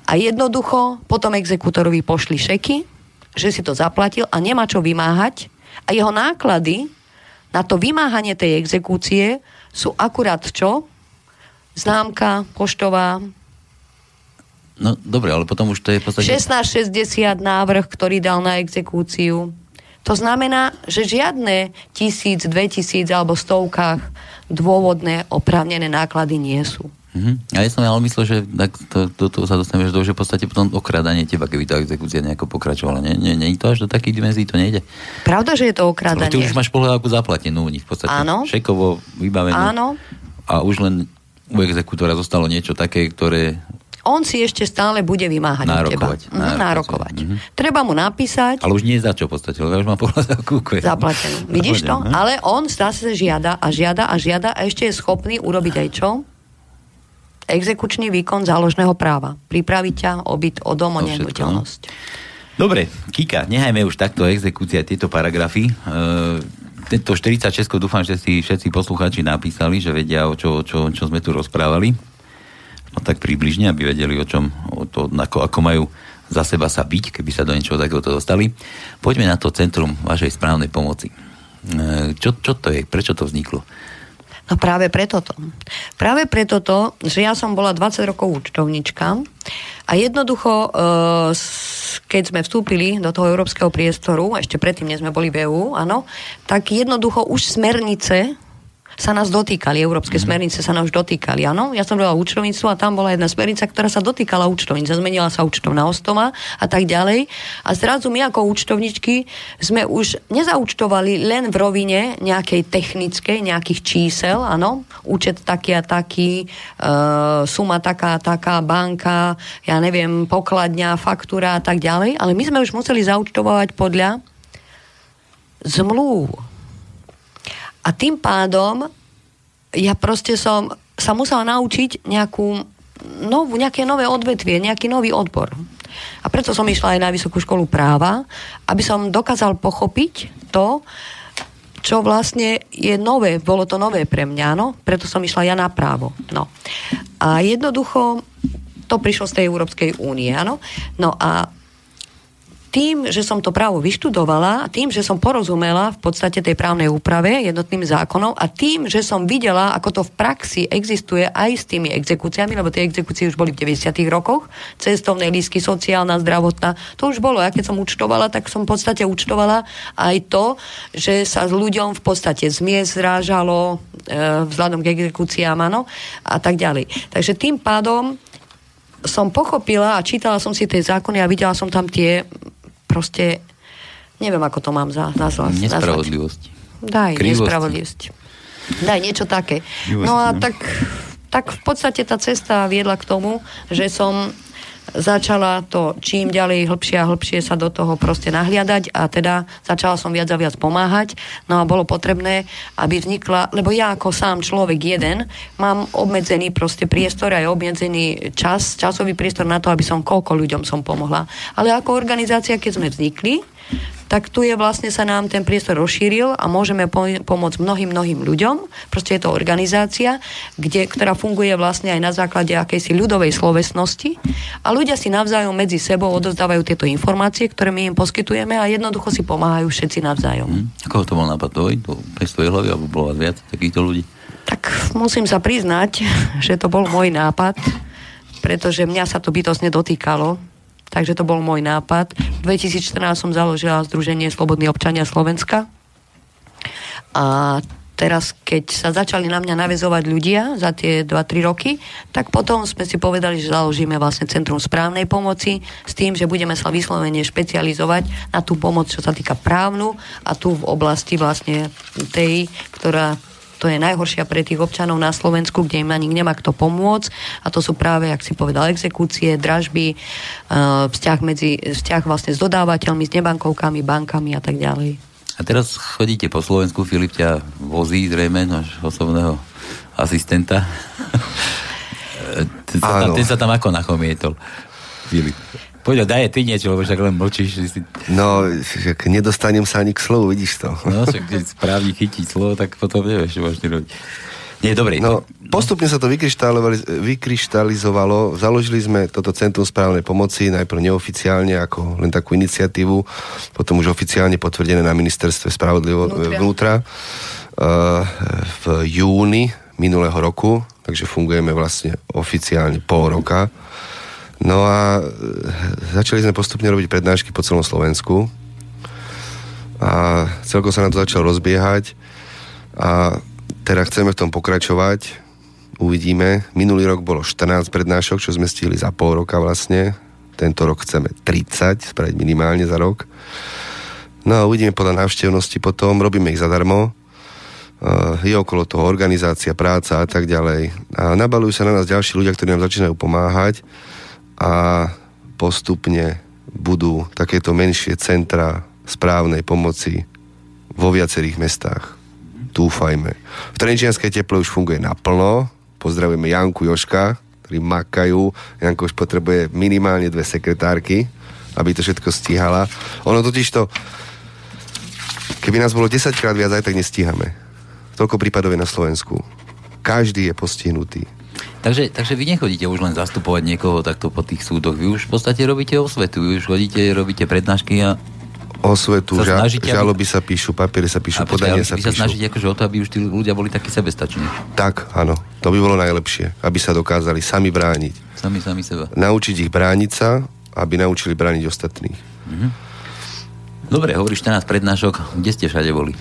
A jednoducho potom exekútorovi pošli šeky, že si to zaplatil a nemá čo vymáhať a jeho náklady na to vymáhanie tej exekúcie sú akurát čo? Známka poštová, No dobre, ale potom už to je v podstate... 1660 návrh, ktorý dal na exekúciu. To znamená, že žiadne tisíc, dve tisíc alebo stovkách dôvodné oprávnené náklady nie sú. Mhm. A ja som ale myslel, že tak to, to, to sa dostaneme, že to už je v podstate potom okrádanie teba, keby tá exekúcia nejako pokračovala. Nie, nie, nie, to až do takých dimenzií to nejde. Pravda, že je to Lebo ty už máš pohľadávku zaplatenú u nich v podstate. Áno. Šekovo vybavenú. Áno. A už len u exekútora zostalo niečo také, ktoré... On si ešte stále bude vymáhať od teba. Nárokovať. Mhm, Nárokovať. nárokovať. Mhm. Treba mu napísať, Ale už nie za čo v podstate, lebo už pohľadávku. kve- zaplatenú. Vidíš to? No. Ale on zase žiada a žiada a žiada a ešte je schopný urobiť aj čo? Exekučný výkon záložného práva. Pripraviť ťa o byt, o dom, o nehnuteľnosť. Dobre, Kika, nehajme už takto exekúcia tieto paragrafy. E, tento 46 dúfam, že si všetci poslucháči napísali, že vedia, o čo, čo, čo sme tu rozprávali. Tak približne, aby vedeli, o čom, o to, ako, ako majú za seba sa byť, keby sa do niečoho takéhoto dostali. Poďme na to centrum vašej správnej pomoci. E, čo, čo to je? Prečo to vzniklo? No práve preto to. Práve preto to, že ja som bola 20 rokov účtovnička a jednoducho, e, keď sme vstúpili do toho európskeho priestoru, ešte predtým, než sme boli v EU, áno, tak jednoducho už smernice sa nás dotýkali, európske mm-hmm. smernice sa nás dotýkali, áno. Ja som bola účtovníctvo a tam bola jedna smernica, ktorá sa dotýkala účtovnice, zmenila sa účtovná ostoma a tak ďalej. A zrazu my ako účtovničky sme už nezaučtovali len v rovine nejakej technickej, nejakých čísel, áno. Účet taký a taký, e, suma taká a taká, banka, ja neviem, pokladňa, faktúra a tak ďalej, ale my sme už museli zaučtovať podľa zmluv a tým pádom ja proste som sa musela naučiť nejakú novú, nejaké nové odvetvie, nejaký nový odbor. A preto som išla aj na Vysokú školu práva, aby som dokázal pochopiť to, čo vlastne je nové, bolo to nové pre mňa, no? preto som išla ja na právo. No. A jednoducho to prišlo z tej Európskej únie, áno. No a tým, že som to právo vyštudovala, tým, že som porozumela v podstate tej právnej úprave jednotným zákonom a tým, že som videla, ako to v praxi existuje aj s tými exekúciami, lebo tie exekúcie už boli v 90. rokoch, cestovné lísky, sociálna, zdravotná, to už bolo. Ja keď som účtovala, tak som v podstate účtovala aj to, že sa s ľuďom v podstate zmies zrážalo e, vzhľadom k exekúciám, áno, a tak ďalej. Takže tým pádom som pochopila a čítala som si tie zákony a videla som tam tie proste, neviem, ako to mám za, nazvať. Nespravodlivosť. Daj, Krivosti. nespravodlivosť. Daj, niečo také. Krivosti, no a no. tak, tak v podstate tá cesta viedla k tomu, že som začala to čím ďalej hlbšie a hlbšie sa do toho proste nahliadať a teda začala som viac a viac pomáhať. No a bolo potrebné, aby vznikla, lebo ja ako sám človek jeden mám obmedzený proste priestor aj obmedzený čas, časový priestor na to, aby som koľko ľuďom som pomohla. Ale ako organizácia, keď sme vznikli, tak tu je vlastne sa nám ten priestor rozšíril a môžeme pomôcť mnohým, mnohým ľuďom. Proste je to organizácia, kde, ktorá funguje vlastne aj na základe akejsi ľudovej slovesnosti a ľudia si navzájom medzi sebou odozdávajú tieto informácie, ktoré my im poskytujeme a jednoducho si pomáhajú všetci navzájom. Hmm. Ako to bol nápad tvoj? To bez tvojej hlavy, alebo bolo vás viac takýchto ľudí? Tak musím sa priznať, že to bol môj nápad, pretože mňa sa to bytosne dotýkalo Takže to bol môj nápad. V 2014 som založila Združenie Slobodní občania Slovenska. A teraz, keď sa začali na mňa navezovať ľudia za tie 2-3 roky, tak potom sme si povedali, že založíme vlastne Centrum správnej pomoci s tým, že budeme sa vyslovene špecializovať na tú pomoc, čo sa týka právnu a tu v oblasti vlastne tej, ktorá to je najhoršia pre tých občanov na Slovensku, kde im ani nemá kto pomôcť a to sú práve, ak si povedal, exekúcie, dražby, e, vzťah, medzi, vzťah vlastne s dodávateľmi, s nebankovkami, bankami a tak ďalej. A teraz chodíte po Slovensku, Filip ťa vozí zrejme, náš osobného asistenta. ten, sa tam, ten sa tam ako nachomietol, Filip. Poď, daj ty niečo, lebo však len mlčíš. Si... No, však nedostanem sa ani k slovu, vidíš to. No, však keď správne chytí slovo, tak potom nevieš, čo máš robiť. Nie, dobre. No, postupne sa to vykryštalizovalo. Založili sme toto Centrum správnej pomoci, najprv neoficiálne, ako len takú iniciatívu, potom už oficiálne potvrdené na ministerstve spravodlivo vnútra, vnútra uh, v júni minulého roku, takže fungujeme vlastne oficiálne pol roka. No a e, začali sme postupne robiť prednášky po celom Slovensku a celko sa nám to začalo rozbiehať a teraz chceme v tom pokračovať. Uvidíme. Minulý rok bolo 14 prednášok, čo sme stihli za pol roka vlastne. Tento rok chceme 30, spraviť minimálne za rok. No a uvidíme podľa návštevnosti potom, robíme ich zadarmo. Uh, je okolo toho organizácia, práca a tak ďalej. A nabalujú sa na nás ďalší ľudia, ktorí nám začínajú pomáhať a postupne budú takéto menšie centra správnej pomoci vo viacerých mestách. Dúfajme. V Trenčianskej teple už funguje naplno. Pozdravujeme Janku Joška, ktorí makajú. Janko už potrebuje minimálne dve sekretárky, aby to všetko stíhala. Ono totiž to, keby nás bolo 10 krát viac, aj tak nestíhame. Toľko prípadov je na Slovensku. Každý je postihnutý Takže, takže vy nechodíte už len zastupovať niekoho takto po tých súdoch. Vy už v podstate robíte osvetu. Vy už chodíte, robíte prednášky a osvetu, ža- snažíte, žaloby sa píšu, papiere sa píšu, podanie sa píšu. sa snažíte akože o to, aby už tí ľudia boli takí sebestační. Tak, áno. To by bolo najlepšie, aby sa dokázali sami brániť. Sami, sami seba. Naučiť ich brániť sa, aby naučili brániť ostatných. Mhm. Dobre, hovoríš 14 prednášok. Kde ste všade boli?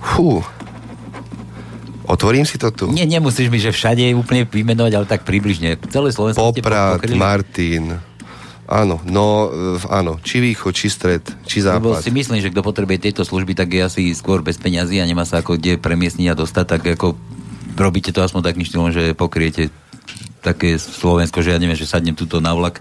Fú, Otvorím si to tu? Nie, nemusíš mi, že všade úplne vymenovať, ale tak približne. Celé Slovensko Poprad, Martin, Áno, no áno, či východ, či stred, či západ. Lebo si myslím, že kto potrebuje tieto služby, tak je asi skôr bez peňazí a nemá sa ako kde premiestniť a dostať, tak ako robíte to aspoň takým štýlom, že pokriete také Slovensko, že ja neviem, že sadnem tuto na vlak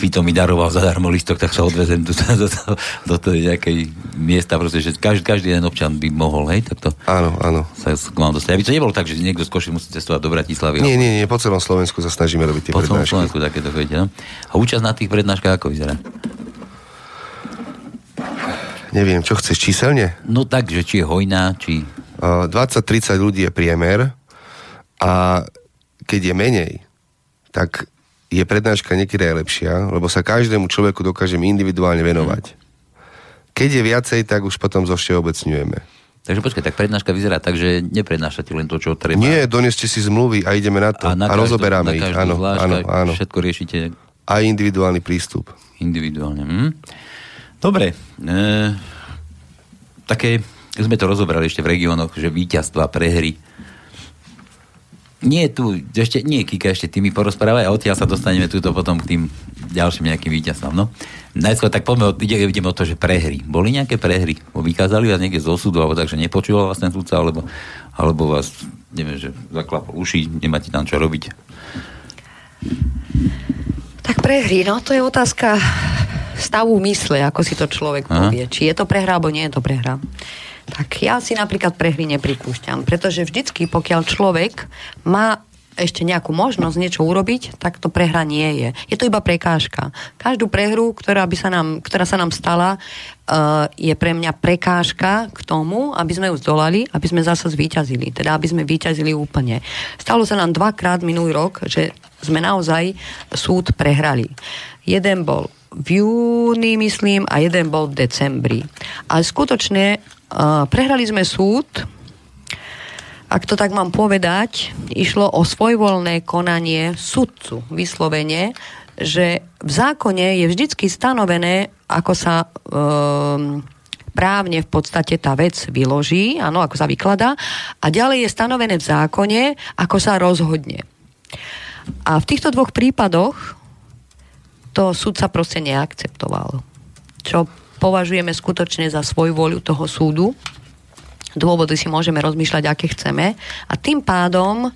Vito mi daroval zadarmo listok, tak sa odvezem do, do, do, do tej nejakej miesta, proste, že každý, každý jeden občan by mohol, hej, takto. Áno, áno. Sa k vám dostať. Aby to nebolo tak, že niekto z Koši musí cestovať do Bratislavy. Nie, nie, nie, po celom Slovensku sa snažíme robiť tie po prednášky. Po celom Slovensku takéto chodíte, no? A účasť na tých prednáškach ako vyzerá? Neviem, čo chceš, číselne? No tak, že či je hojná, či... Uh, 20-30 ľudí je priemer a keď je menej, tak je prednáška niekedy aj lepšia, lebo sa každému človeku dokážeme individuálne venovať. Keď je viacej, tak už potom zo všeobecňujeme. Takže počkaj, tak prednáška vyzerá tak, že neprednášate len to, čo treba. Nie, doneste si zmluvy a ideme na to. A, na a každú, rozoberáme ich. Áno, zvlášť, áno, áno. Všetko riešite. Aj individuálny prístup. Individuálne. Hm? Dobre. E, také, sme to rozobrali ešte v regiónoch, že víťazstva, prehry nie tu, ešte, nie Kika, ešte ty mi porozprávaj a odtiaľ sa dostaneme túto potom k tým ďalším nejakým víťazstvom. No. Najskôr tak poďme, ide, ideme o to, že prehry. Boli nejaké prehry? Bo vykázali vás niekde z osudu, alebo tak, že nepočúval vás ten súdca, alebo, alebo vás, neviem, že zaklapol uši, nemáte tam čo robiť. Tak prehry, no to je otázka stavu mysle, ako si to človek Aha. povie. Či je to prehra, alebo nie je to prehra. Tak ja si napríklad prehry nepripúšťam, pretože vždycky, pokiaľ človek má ešte nejakú možnosť niečo urobiť, tak to prehra nie je. Je to iba prekážka. Každú prehru, ktorá, by sa nám, ktorá sa nám stala, uh, je pre mňa prekážka k tomu, aby sme ju zdolali, aby sme zase zvíťazili. Teda, aby sme víťazili úplne. Stalo sa nám dvakrát minulý rok, že sme naozaj súd prehrali. Jeden bol v júni, myslím, a jeden bol v decembri. A skutočne prehrali sme súd, ak to tak mám povedať, išlo o svojvoľné konanie sudcu, vyslovene, že v zákone je vždycky stanovené, ako sa um, právne v podstate tá vec vyloží, áno, ako sa vykladá, a ďalej je stanovené v zákone, ako sa rozhodne. A v týchto dvoch prípadoch to sudca proste neakceptoval. Čo považujeme skutočne za svoju voľu toho súdu. Dôvody si môžeme rozmýšľať, aké chceme. A tým pádom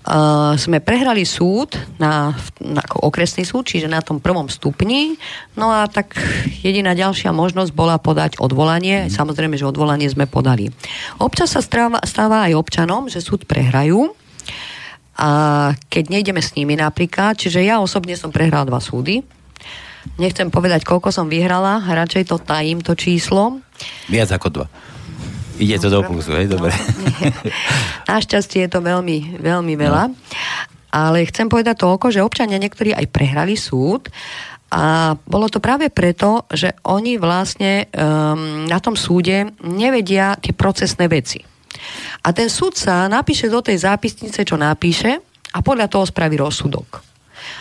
Uh, sme prehrali súd na, na okresný súd, čiže na tom prvom stupni. No a tak jediná ďalšia možnosť bola podať odvolanie. Mm. Samozrejme, že odvolanie sme podali. Občas sa stáva, stáva aj občanom, že súd prehrajú. A keď nejdeme s nimi napríklad, čiže ja osobne som prehral dva súdy, Nechcem povedať, koľko som vyhrala, radšej to tajím, to číslo. Viac ako dva. Ide to do plusu, hej, dobre. No, Našťastie je to veľmi, veľmi veľa. No. Ale chcem povedať toľko, že občania niektorí aj prehrali súd a bolo to práve preto, že oni vlastne um, na tom súde nevedia tie procesné veci. A ten súdca napíše do tej zápisnice, čo napíše a podľa toho spraví rozsudok.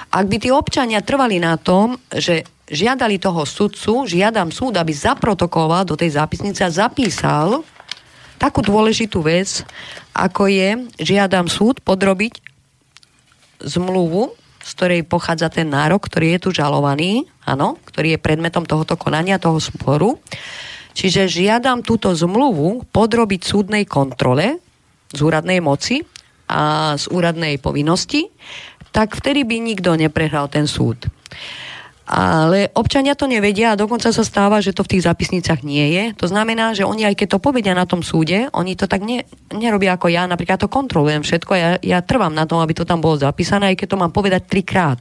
Ak by tí občania trvali na tom, že žiadali toho sudcu, žiadam súd, aby zaprotokoval do tej zápisnice a zapísal takú dôležitú vec, ako je, žiadam súd podrobiť zmluvu, z ktorej pochádza ten nárok, ktorý je tu žalovaný, áno, ktorý je predmetom tohoto konania, toho sporu. Čiže žiadam túto zmluvu podrobiť súdnej kontrole z úradnej moci a z úradnej povinnosti tak vtedy by nikto neprehral ten súd. Ale občania to nevedia a dokonca sa stáva, že to v tých zapisnicách nie je. To znamená, že oni aj keď to povedia na tom súde, oni to tak ne, nerobia ako ja. Napríklad to kontrolujem všetko. Ja, ja trvám na tom, aby to tam bolo zapísané, aj keď to mám povedať trikrát.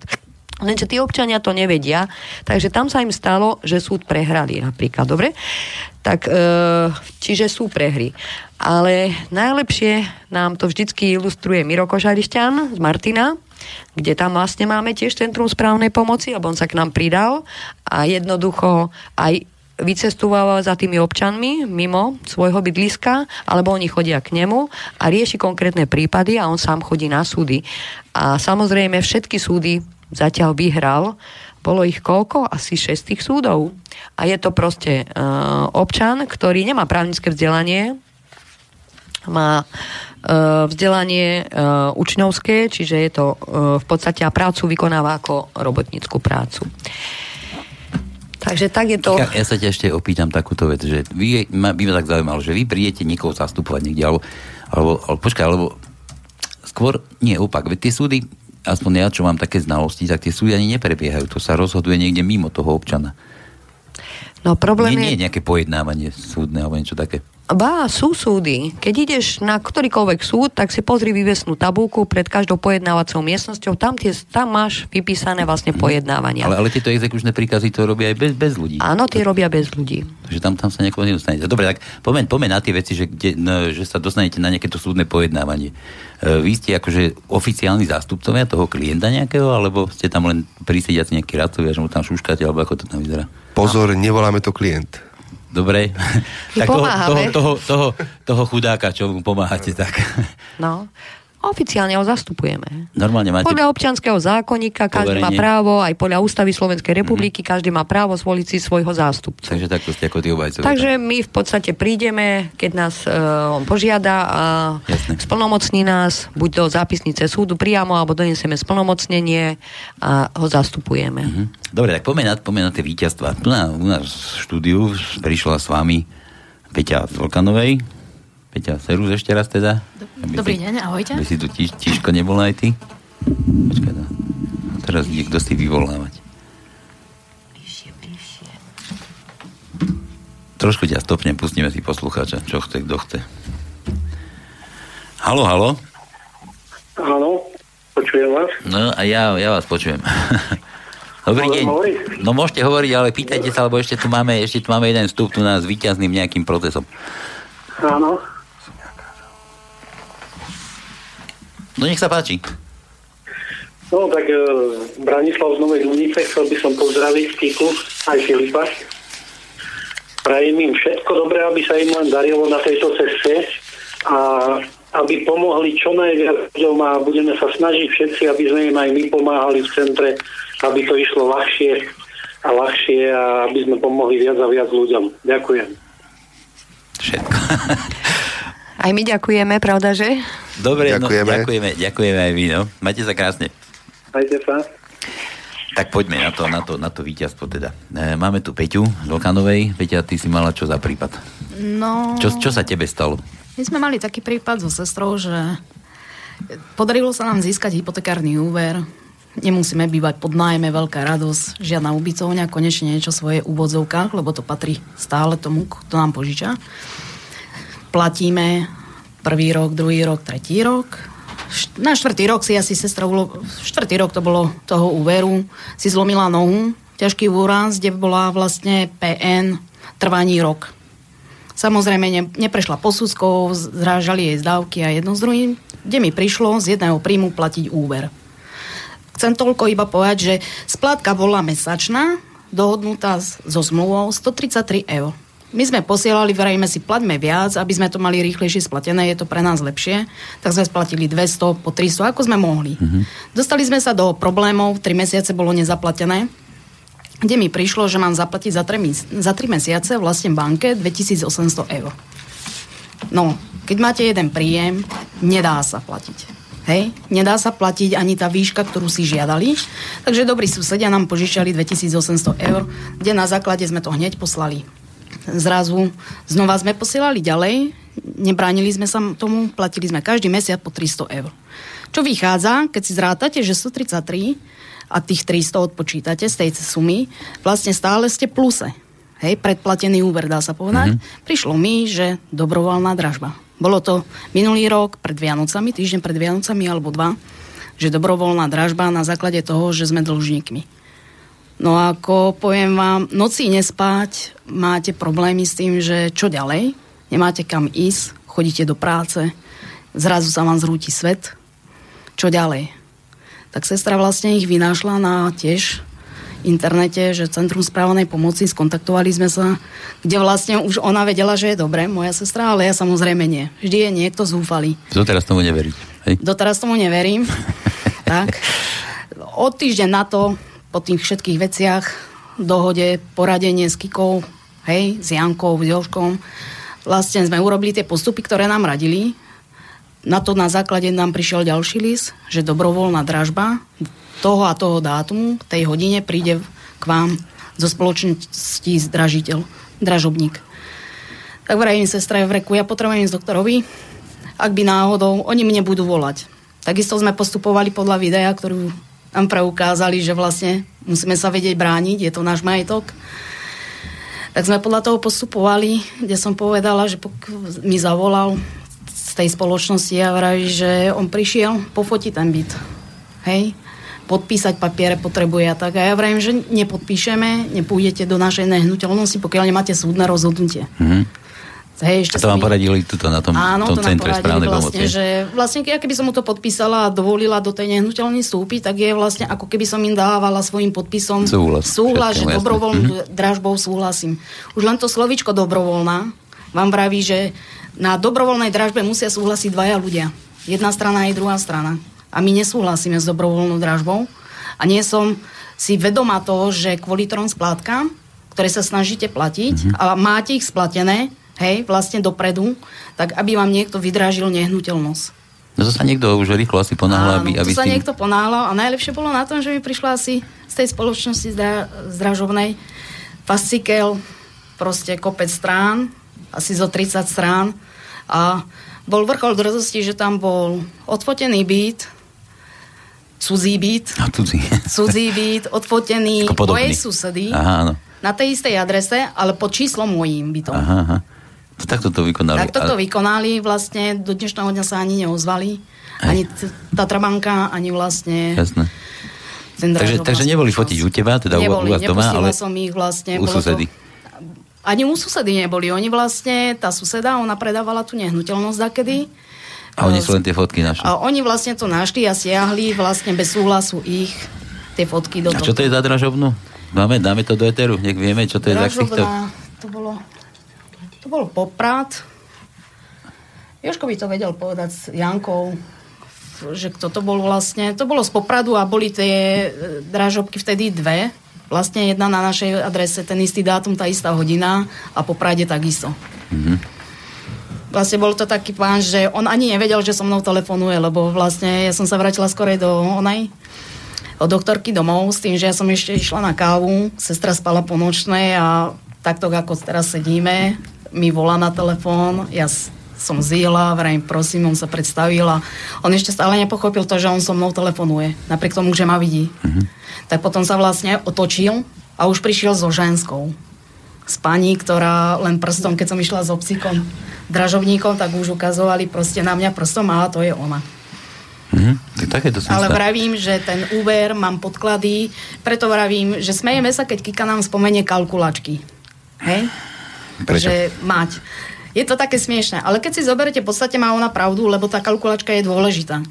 Lenže tí občania to nevedia, takže tam sa im stalo, že súd prehrali napríklad, dobre? Tak, e, čiže sú prehry. Ale najlepšie nám to vždycky ilustruje Miro Kožarišťan z Martina, kde tam vlastne máme tiež Centrum správnej pomoci, lebo on sa k nám pridal a jednoducho aj vycestováva za tými občanmi mimo svojho bydliska, alebo oni chodia k nemu a rieši konkrétne prípady a on sám chodí na súdy. A samozrejme všetky súdy zatiaľ vyhral. Bolo ich koľko? Asi 6 tých súdov. A je to proste uh, občan, ktorý nemá právnické vzdelanie, má uh, vzdelanie uh, učňovské, čiže je to uh, v podstate a prácu vykonáva ako robotníckú prácu. Takže tak je to... Ja, ja sa ťa ešte opýtam takúto vec, že vy, ma, by ma tak zaujímalo, že vy prídete niekoho zastupovať niekde, alebo, alebo, alebo počkaj, alebo skôr, nie, opak, veď tie súdy, aspoň ja, čo mám také znalosti, tak tie súdy ani neprebiehajú, to sa rozhoduje niekde mimo toho občana. No problém nie, je... nie nejaké pojednávanie súdne alebo niečo také. Bá, sú súdy. Keď ideš na ktorýkoľvek súd, tak si pozri vyvesnú tabulku pred každou pojednávacou miestnosťou. Tam, tie, tam máš vypísané vlastne mhm. pojednávania. Ale, ale tieto exekučné príkazy to robia aj bez, bez ľudí. Áno, tie robia bez ľudí. Takže tam, tam sa niekoho nedostanete. Dobre, tak pomeň, pomeň na tie veci, že, kde, no, že sa dostanete na nejaké to súdne pojednávanie. E, vy ste akože oficiálni zástupcovia toho klienta nejakého, alebo ste tam len prísediaci nejakí radcovia, že mu tam šúškate, alebo ako to tam vyzerá? Pozor, nevoláme to klient. Dobre. tak toho, toho, toho, toho, toho chudáka, čo mu pomáhate, tak. No. Oficiálne ho zastupujeme. Normálne máte... Podľa občianského zákonníka každý má právo, aj podľa ústavy Slovenskej republiky, mm-hmm. každý má právo zvoliť si svojho zástupcu. Takže takto ste ako tí obajcovia. Takže my v podstate prídeme, keď nás uh, on požiada a Jasne. splnomocní nás, buď do zápisnice súdu priamo, alebo donesieme splnomocnenie a ho zastupujeme. Mm-hmm. Dobre, tak pomeň na, na tie víťazstva. Tu na, u nás v štúdiu prišla s vami Peťa Volkanovej, Peťa, serus ešte raz teda. Dobrý si, deň, ahojte. Aby si tu tiž, tiško nebola aj ty. Počkaj, no. Teraz ide kto si vyvolávať. Bližšie, bližšie. Trošku ťa stopnem, pustíme si poslucháča, čo chce, kto chce. Halo, halo. Áno, počujem vás. No a ja, ja vás počujem. Dobrý deň. No môžete hovoriť, ale pýtajte sa, lebo ešte tu máme, ešte tu máme jeden vstup tu nás víťazným nejakým procesom. Áno. No nech sa páči. No tak e, Branislav z Novej Dunice, chcel by som pozdraviť Kiku aj Filipa. Prajem im všetko dobré, aby sa im len darilo na tejto ceste a aby pomohli čo najviac ľuďom a budeme sa snažiť všetci, aby sme im aj my pomáhali v centre, aby to išlo ľahšie a ľahšie a aby sme pomohli viac a viac ľuďom. Ďakujem. Všetko. Aj my ďakujeme, pravda, že? Dobre, ďakujeme. No, ďakujeme, ďakujeme aj vy, no. Majte sa krásne. Majte sa. Tak poďme na to, na to, na to víťazstvo teda. E, máme tu Peťu z Lokanovej. Peťa, ty si mala čo za prípad? No... Čo, čo sa tebe stalo? My sme mali taký prípad so sestrou, že podarilo sa nám získať hypotekárny úver. Nemusíme bývať pod nájme, veľká radosť, žiadna ubytovňa, konečne niečo svoje úvodzovkách, lebo to patrí stále tomu, kto nám požiča platíme prvý rok, druhý rok, tretí rok. Na štvrtý rok si asi sestra, štvrtý rok to bolo toho úveru, si zlomila nohu, ťažký úraz, kde bola vlastne PN trvaní rok. Samozrejme ne, neprešla posúdkou, zrážali jej zdávky a jedno z druhým, kde mi prišlo z jedného príjmu platiť úver. Chcem toľko iba povedať, že splátka bola mesačná, dohodnutá so zmluvou 133 eur. My sme posielali, vrajme si, platme viac, aby sme to mali rýchlejšie splatené, je to pre nás lepšie. Tak sme splatili 200, po 300, ako sme mohli. Mm-hmm. Dostali sme sa do problémov, 3 mesiace bolo nezaplatené, kde mi prišlo, že mám zaplatiť za 3, za 3 mesiace vlastne banke 2800 eur. No, keď máte jeden príjem, nedá sa platiť. Hej, nedá sa platiť ani tá výška, ktorú si žiadali. Takže dobrí susedia nám požičali 2800 eur, kde na základe sme to hneď poslali zrazu znova sme posielali ďalej, nebránili sme sa tomu, platili sme každý mesiac po 300 eur. Čo vychádza, keď si zrátate, že 133 a tých 300 odpočítate z tej sumy, vlastne stále ste pluse. Hej, predplatený úver, dá sa povedať. Mm-hmm. Prišlo mi, že dobrovoľná dražba. Bolo to minulý rok pred Vianocami, týždeň pred Vianocami alebo dva, že dobrovoľná dražba na základe toho, že sme dlžníkmi. No ako poviem vám, noci nespať, máte problémy s tým, že čo ďalej, nemáte kam ísť, chodíte do práce, zrazu sa vám zrúti svet, čo ďalej. tak sestra vlastne ich vynášla na tiež internete, že Centrum správnej pomoci, skontaktovali sme sa, kde vlastne už ona vedela, že je dobre, moja sestra, ale ja samozrejme nie. Vždy je niekto zúfalý. Doteraz tomu neverí. Hej? Doteraz tomu neverím. tak. Od týždeň na to, po tých všetkých veciach, dohode, poradenie s Kikou, hej, s Jankou, s Joškom, vlastne sme urobili tie postupy, ktoré nám radili. Na to na základe nám prišiel ďalší list, že dobrovoľná dražba toho a toho dátumu, tej hodine príde k vám zo spoločnosti zdražiteľ, dražobník. Tak vrajím sestra v reku, ja potrebujem ísť doktorovi, ak by náhodou, oni mne budú volať. Takisto sme postupovali podľa videa, ktorú nám preukázali, že vlastne musíme sa vedieť brániť, je to náš majetok. Tak sme podľa toho postupovali, kde som povedala, že mi zavolal z tej spoločnosti a vraví, že on prišiel pofotiť ten byt. Hej? podpísať papiere potrebuje a tak. A ja vravím, že nepodpíšeme, nepôjdete do našej nehnuteľnosti, pokiaľ nemáte súdne rozhodnutie. Mm-hmm. Hej, ešte a to vám poradili tuto na tom, Áno, tom to centre správnej vlastne, pomoci. Že vlastne, keby som mu to podpísala a dovolila do tej nehnuteľnej vstúpiť, tak je vlastne ako keby som im dávala svojim podpisom súhlas, súhlas že dobrovoľnú mm-hmm. dražbou súhlasím. Už len to slovičko dobrovoľná vám vraví, že na dobrovoľnej dražbe musia súhlasiť dvaja ľudia. Jedna strana aj druhá strana a my nesúhlasíme s dobrovoľnou dražbou a nie som si vedomá toho, že kvôli trom splátkam, ktoré sa snažíte platiť mm-hmm. a máte ich splatené, hej, vlastne dopredu, tak aby vám niekto vydražil nehnuteľnosť. No to sa niekto už rýchlo asi ponáhla, aby, aby to sa tým... niekto ponáhľal a najlepšie bolo na tom, že mi prišla asi z tej spoločnosti zdra, zdražovnej fascikel, proste kopec strán, asi zo 30 strán a bol vrchol drzosti, že tam bol odfotený byt, cudzí byt. A cudzí. cudzí byt, odfotený mojej susedy. Aha, áno. Na tej istej adrese, ale pod číslom mojím bytom. Aha, aha. To takto to vykonali. Tak toto vykonali, vlastne do dnešného dňa sa ani neozvali. Aj. Ani Tatrabanka, ani vlastne... Jasné. Ten takže, takže neboli fotiť u teba, teda neboli, u vás doma, ale som ich vlastne. U susedy. To, ani u susedy neboli. Oni vlastne, tá suseda, ona predávala tú nehnuteľnosť dakedy. A oni sú len tie fotky našli. A oni vlastne to našli a siahli vlastne bez súhlasu ich tie fotky do A čo to je za dražobnú? Dáme, dáme to do eteru, nech vieme, čo to je za týchto... To bolo, to bol poprat. Joško by to vedel povedať s Jankou, že kto to bol vlastne. To bolo z Popradu a boli tie e, dražobky vtedy dve. Vlastne jedna na našej adrese, ten istý dátum, tá istá hodina a po Prade takisto. Mm-hmm. Vlastne bol to taký pán, že on ani nevedel, že so mnou telefonuje, lebo vlastne ja som sa vrátila skorej do onaj od doktorky domov s tým, že ja som ešte išla na kávu, sestra spala po nočnej a takto ako teraz sedíme, mi volá na telefón, ja som zjela, vrajím, prosím, on sa predstavil a on ešte stále nepochopil to, že on so mnou telefonuje, napriek tomu, že ma vidí. Mm-hmm. Tak potom sa vlastne otočil a už prišiel so ženskou. S pani, ktorá len prstom, keď som išla s obsíkom, dražovníkom, tak už ukazovali proste na mňa prstom a to je ona. Mm-hmm. Tak to Ale vravím, že ten úver mám podklady, preto vravím, že smejeme sa, keď Kika nám spomenie kalkulačky. Hej? Prečo? Že mať. Je to také smiešne. Ale keď si zoberete, v podstate má ona pravdu, lebo tá kalkulačka je dôležitá.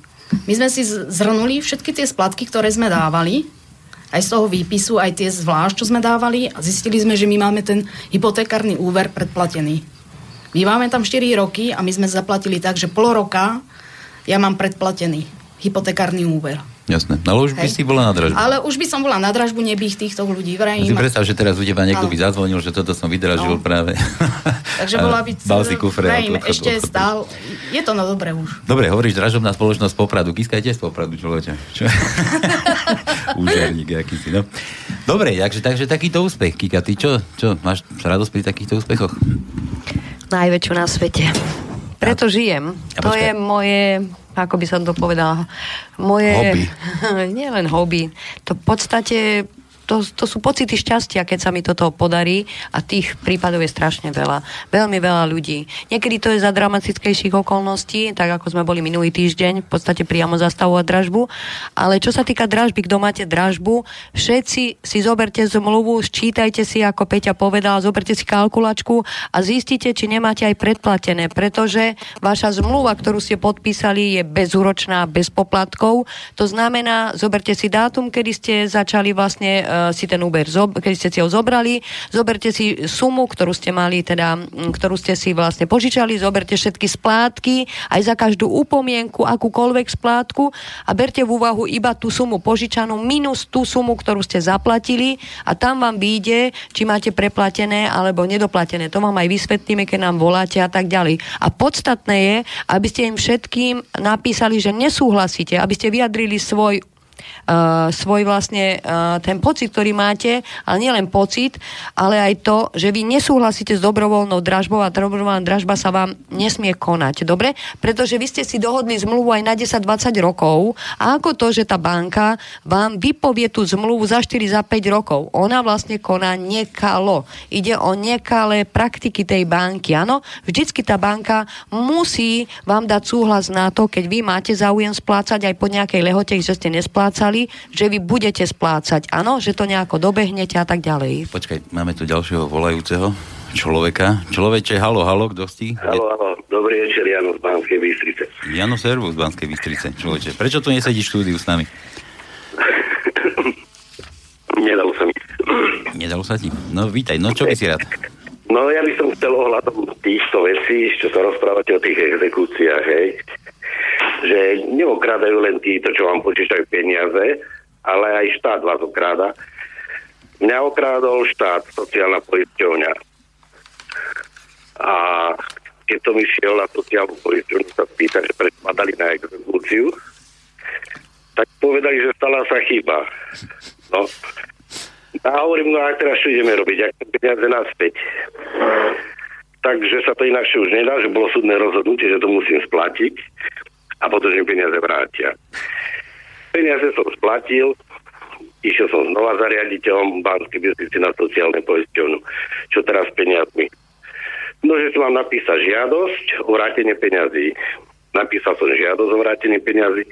My sme si zhrnuli všetky tie splatky, ktoré sme dávali, aj z toho výpisu, aj tie zvlášť, čo sme dávali a zistili sme, že my máme ten hypotekárny úver predplatený. My máme tam 4 roky a my sme zaplatili tak, že pol roka ja mám predplatený hypotekárny úver. Jasné. No, ale už by Hej. si bola na dražbu. Ale už by som bola na dražbu, nebých týchto ľudí. Vrajím. Si predstav, že teraz u teba niekto by zazvonil, že toto som vydražil no. práve. Takže bola by... Bal si kufre. Vrajím, ešte stál. Je to no dobre už. Dobre, hovoríš dražobná spoločnosť Popradu. Kiska je tiež z Popradu, človeče. Čo? Úžerník akýsi, no. Dobre, takže, takže takýto úspech, Kika. Ty čo, čo, máš radosť pri takýchto úspechoch? Najväčšiu na svete. Preto žijem. A to je moje, ako by som to povedala, moje... Hobby. nie len hobby. To v podstate to, to sú pocity šťastia, keď sa mi toto podarí a tých prípadov je strašne veľa. Veľmi veľa ľudí. Niekedy to je za dramatickejších okolností, tak ako sme boli minulý týždeň, v podstate priamo zastavovať dražbu. Ale čo sa týka dražby, kto máte dražbu, všetci si zoberte zmluvu, sčítajte si, ako Peťa povedala, zoberte si kalkulačku a zistite, či nemáte aj predplatené, pretože vaša zmluva, ktorú ste podpísali, je bezúročná, bez poplatkov. To znamená, zoberte si dátum, kedy ste začali vlastne uh, si ten zob- keď ste si ho zobrali, zoberte si sumu, ktorú ste mali, teda, ktorú ste si vlastne požičali, zoberte všetky splátky, aj za každú upomienku, akúkoľvek splátku a berte v úvahu iba tú sumu požičanú minus tú sumu, ktorú ste zaplatili a tam vám vyjde, či máte preplatené alebo nedoplatené. To vám aj vysvetlíme, keď nám voláte a tak ďalej. A podstatné je, aby ste im všetkým napísali, že nesúhlasíte, aby ste vyjadrili svoj uh, svoj vlastne uh, ten pocit, ktorý máte, ale nielen pocit, ale aj to, že vy nesúhlasíte s dobrovoľnou dražbou a dobrovoľná dražba sa vám nesmie konať. Dobre? Pretože vy ste si dohodli zmluvu aj na 10-20 rokov a ako to, že tá banka vám vypovie tú zmluvu za 4, za 5 rokov. Ona vlastne koná nekalo. Ide o nekalé praktiky tej banky. Áno, vždycky tá banka musí vám dať súhlas na to, keď vy máte záujem splácať aj po nejakej lehote, že ste nesplácali splácali, že vy budete splácať. Áno, že to nejako dobehnete a tak ďalej. Počkaj, máme tu ďalšieho volajúceho človeka. Človeče, halo, halo, kto si? Halo, halo, dobrý večer, Jano z Banskej Bystrice. Jano Servus z Banskej Bystrice, človeče. Prečo tu nesedíš v štúdiu s nami? Nedalo sa mi. Nedalo sa ti? No vítaj, no čo by si rád? No ja by som chcel ohľadom týchto vecí, čo sa rozprávate o tých exekúciách, hej že neokradajú len títo, čo vám počítajú peniaze, ale aj štát vás okráda. Mňa okrádol štát, sociálna poisťovňa. A keď som išiel na sociálnu poisťovňu sa spýtať, že prečo ma dali na exekúciu, tak povedali, že stala sa chyba. No. A hovorím, no a teraz čo ideme robiť, ak peniaze naspäť. Takže sa to inakšie už nedá, že bolo súdne rozhodnutie, že to musím splatiť a potom, že peniaze vrátia. Peniaze som splatil, išiel som znova za riaditeľom Banskej Bystrici na sociálne poisťovnu, čo teraz s peniazmi. No, že som vám napísal žiadosť o vrátenie peňazí. Napísal som žiadosť o vrátenie peňazí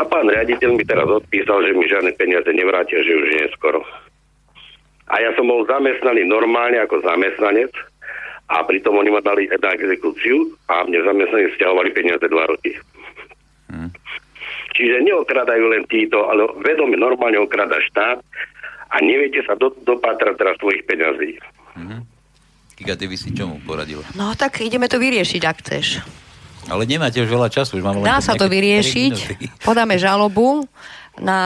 a pán riaditeľ mi teraz odpísal, že mi žiadne peniaze nevrátia, že už neskoro. A ja som bol zamestnaný normálne ako zamestnanec a pritom oni ma dali na exekúciu a mne zamestnaní stiahovali peniaze dva roky. Čiže neokradajú len títo, ale vedome normálne okrada štát a neviete sa do, dopatrať teraz svojich peňazí. Hmm. Kika, ty by si čomu poradila? No tak ideme to vyriešiť, ak chceš. Ale nemáte už veľa času. Už mám len Dá sa to vyriešiť. Podáme žalobu na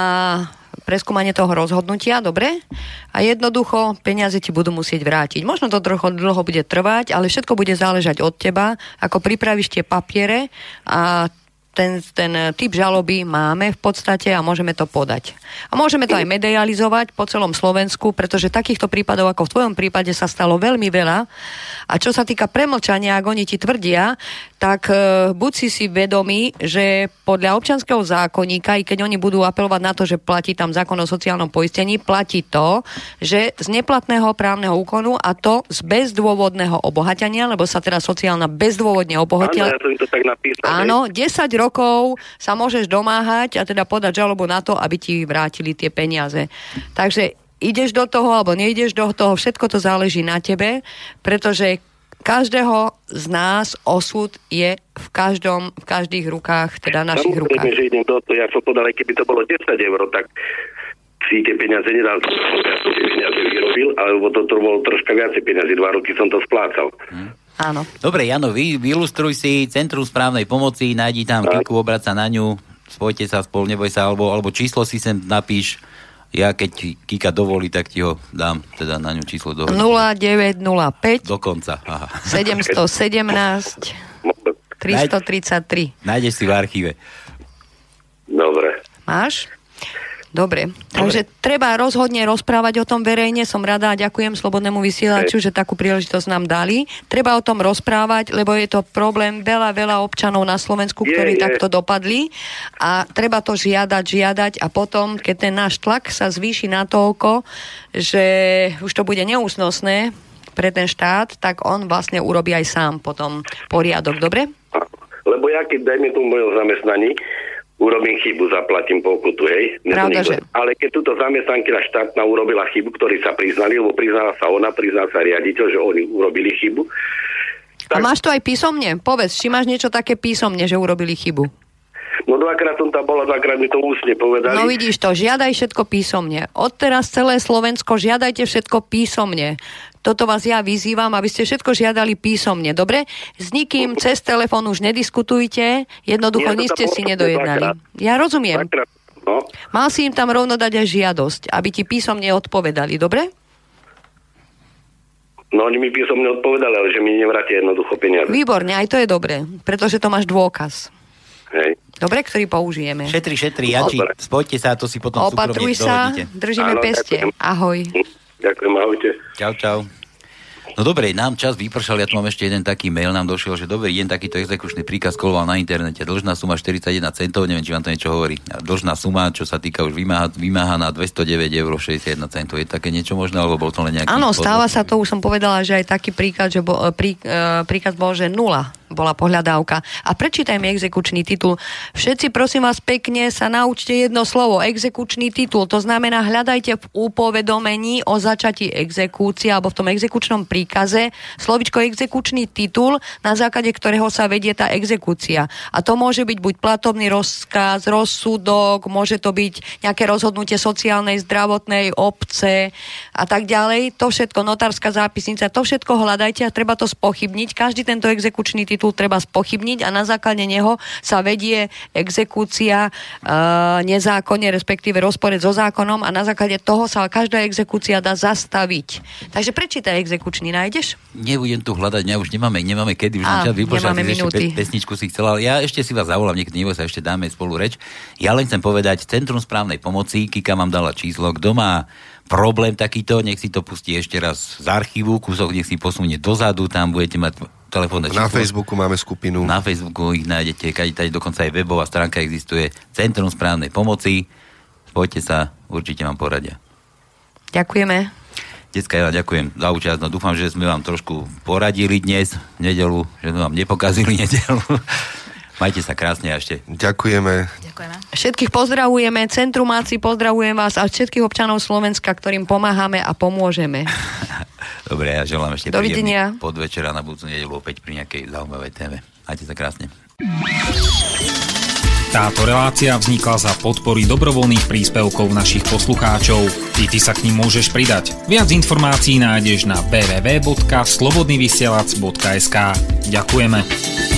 preskúmanie toho rozhodnutia, dobre? A jednoducho peniaze ti budú musieť vrátiť. Možno to trochu dlho bude trvať, ale všetko bude záležať od teba, ako pripravíš tie papiere a ten, ten typ žaloby máme v podstate a môžeme to podať. A môžeme to aj medializovať po celom Slovensku, pretože takýchto prípadov, ako v tvojom prípade, sa stalo veľmi veľa. A čo sa týka premlčania, ak oni ti tvrdia, tak e, buď si si vedomí, že podľa občanského zákonníka, i keď oni budú apelovať na to, že platí tam zákon o sociálnom poistení, platí to, že z neplatného právneho úkonu a to z bezdôvodného obohatania, lebo sa teda sociálna bezdôvodne obohatila. Áno, ja som to tak napísal. Áno, 10 rokov sa môžeš domáhať a teda podať žalobu na to, aby ti vrátili tie peniaze. Takže ideš do toho alebo neideš do toho, všetko to záleží na tebe, pretože každého z nás osud je v každom, v každých rukách, teda našich Samozrejme, rukách. že idem do toho, ja som povedal, keby to bolo 10 eur, tak si tie peniaze nedal, ja som tie peniaze vyrobil, alebo to, to bolo troška viacej peniazy, dva roky som to splácal. Hm. Áno. Dobre, Jano, vy, vylustruj si Centrum správnej pomoci, nájdi tam Kiku, obrať sa na ňu, spojte sa spolu, neboj sa, alebo, alebo číslo si sem napíš, ja keď Kika dovolí, tak ti ho dám teda na ňu číslo do 0905 Dokonca, aha. 717 333. Nájdeš si v archíve. Dobre. Máš? Dobre, takže treba rozhodne rozprávať o tom verejne. Som rada a ďakujem Slobodnému vysielaču, že takú príležitosť nám dali. Treba o tom rozprávať, lebo je to problém veľa, veľa občanov na Slovensku, Je, ktorí je. takto dopadli a treba to žiadať, žiadať a potom, keď ten náš tlak sa zvýši na toľko, že už to bude neúsnosné pre ten štát, tak on vlastne urobí aj sám potom poriadok, dobre? Lebo ja keď dajme tomu mojom zamestnaní, urobím chybu, zaplatím pokutu, hej. Pravda, že? Ale keď túto zamestnankyňa štátna urobila chybu, ktorí sa priznali, lebo priznala sa ona, priznal sa riaditeľ, že oni urobili chybu. A máš to aj písomne? Povedz, či máš niečo také písomne, že urobili chybu. No dvakrát som tam bola, dvakrát mi to ústne povedali. No vidíš to, žiadaj všetko písomne. Odteraz celé Slovensko, žiadajte všetko písomne. Toto vás ja vyzývam, aby ste všetko žiadali písomne, dobre? S nikým cez telefón už nediskutujte, jednoducho Nie, tam ste si nedojednali. dvakrát. Ja rozumiem. Dvakrát, no. Mal si im tam rovno dať aj žiadosť, aby ti písomne odpovedali, dobre? no oni mi písomne odpovedali, ale že mi nevrátia jednoducho peniaze. Výborne, aj to je dobre, pretože to máš dôkaz. Hej. Dobre, ktorý použijeme. Šetri, šetri, Jači, spojte sa a to si potom Opatruj sa, dohodnite. držíme Áno, peste. ďakujem. Ahoj. Ďakujem, ahojte. Čau, čau. No dobre, nám čas vypršal, ja tu mám ešte jeden taký mail, nám došiel, že dobrý deň, takýto exekučný príkaz koloval na internete. Dlžná suma 41 centov, neviem, či vám to niečo hovorí. Dlžná suma, čo sa týka už vymáha, vymáhaná 209 eur 61 centov. Je také niečo možné, alebo bol to len nejaký... Áno, stáva podvod? sa to, už som povedala, že aj taký príklad, že bol, prí, e, príkaz bol, že nula bola pohľadávka. A prečítaj mi exekučný titul. Všetci, prosím vás, pekne sa naučte jedno slovo. Exekučný titul. To znamená, hľadajte v upovedomení o začatí exekúcie alebo v tom exekučnom príkaze slovičko exekučný titul, na základe ktorého sa vedie tá exekúcia. A to môže byť buď platobný rozkaz, rozsudok, môže to byť nejaké rozhodnutie sociálnej, zdravotnej, obce a tak ďalej. To všetko, notárska zápisnica, to všetko hľadajte a treba to spochybniť. Každý tento exekučný titul treba spochybniť a na základe neho sa vedie exekúcia e, nezákonne, respektíve rozporec so zákonom a na základe toho sa každá exekúcia dá zastaviť. Takže prečítaj exekučný, nájdeš? Nebudem tu hľadať, mňa už nemáme, nemáme kedy, už čas nemáme ty ešte pe- pesničku si chcela, ale ja ešte si vás zavolám, niekedy neboj sa, ešte dáme spolu reč. Ja len chcem povedať, Centrum správnej pomoci, Kika vám dala číslo, kto má problém takýto, nech si to pustí ešte raz z archívu, kúsok nech si posunie dozadu, tam budete mať telefónne číslo. Na Facebooku máme skupinu. Na Facebooku ich nájdete, keď tady dokonca aj webová stránka existuje, Centrum správnej pomoci, spojte sa, určite vám poradia. Ďakujeme. Decka, ja vám ďakujem za účasť. No dúfam, že sme vám trošku poradili dnes, v nedelu, že sme vám nepokazili nedelu. Majte sa krásne a ešte. Ďakujeme. Ďakujeme. Všetkých pozdravujeme, Centrumáci, pozdravujem vás a všetkých občanov Slovenska, ktorým pomáhame a pomôžeme. Dobre, ja želám ešte Dovidenia. príjemný podvečer a na budúcu nedelu opäť pri nejakej zaujímavej téme. Majte sa krásne. Táto relácia vznikla za podpory dobrovoľných príspevkov našich poslucháčov. I ty sa k ním môžeš pridať. Viac informácií nájdeš na www.slobodnyvysielac.sk Ďakujeme.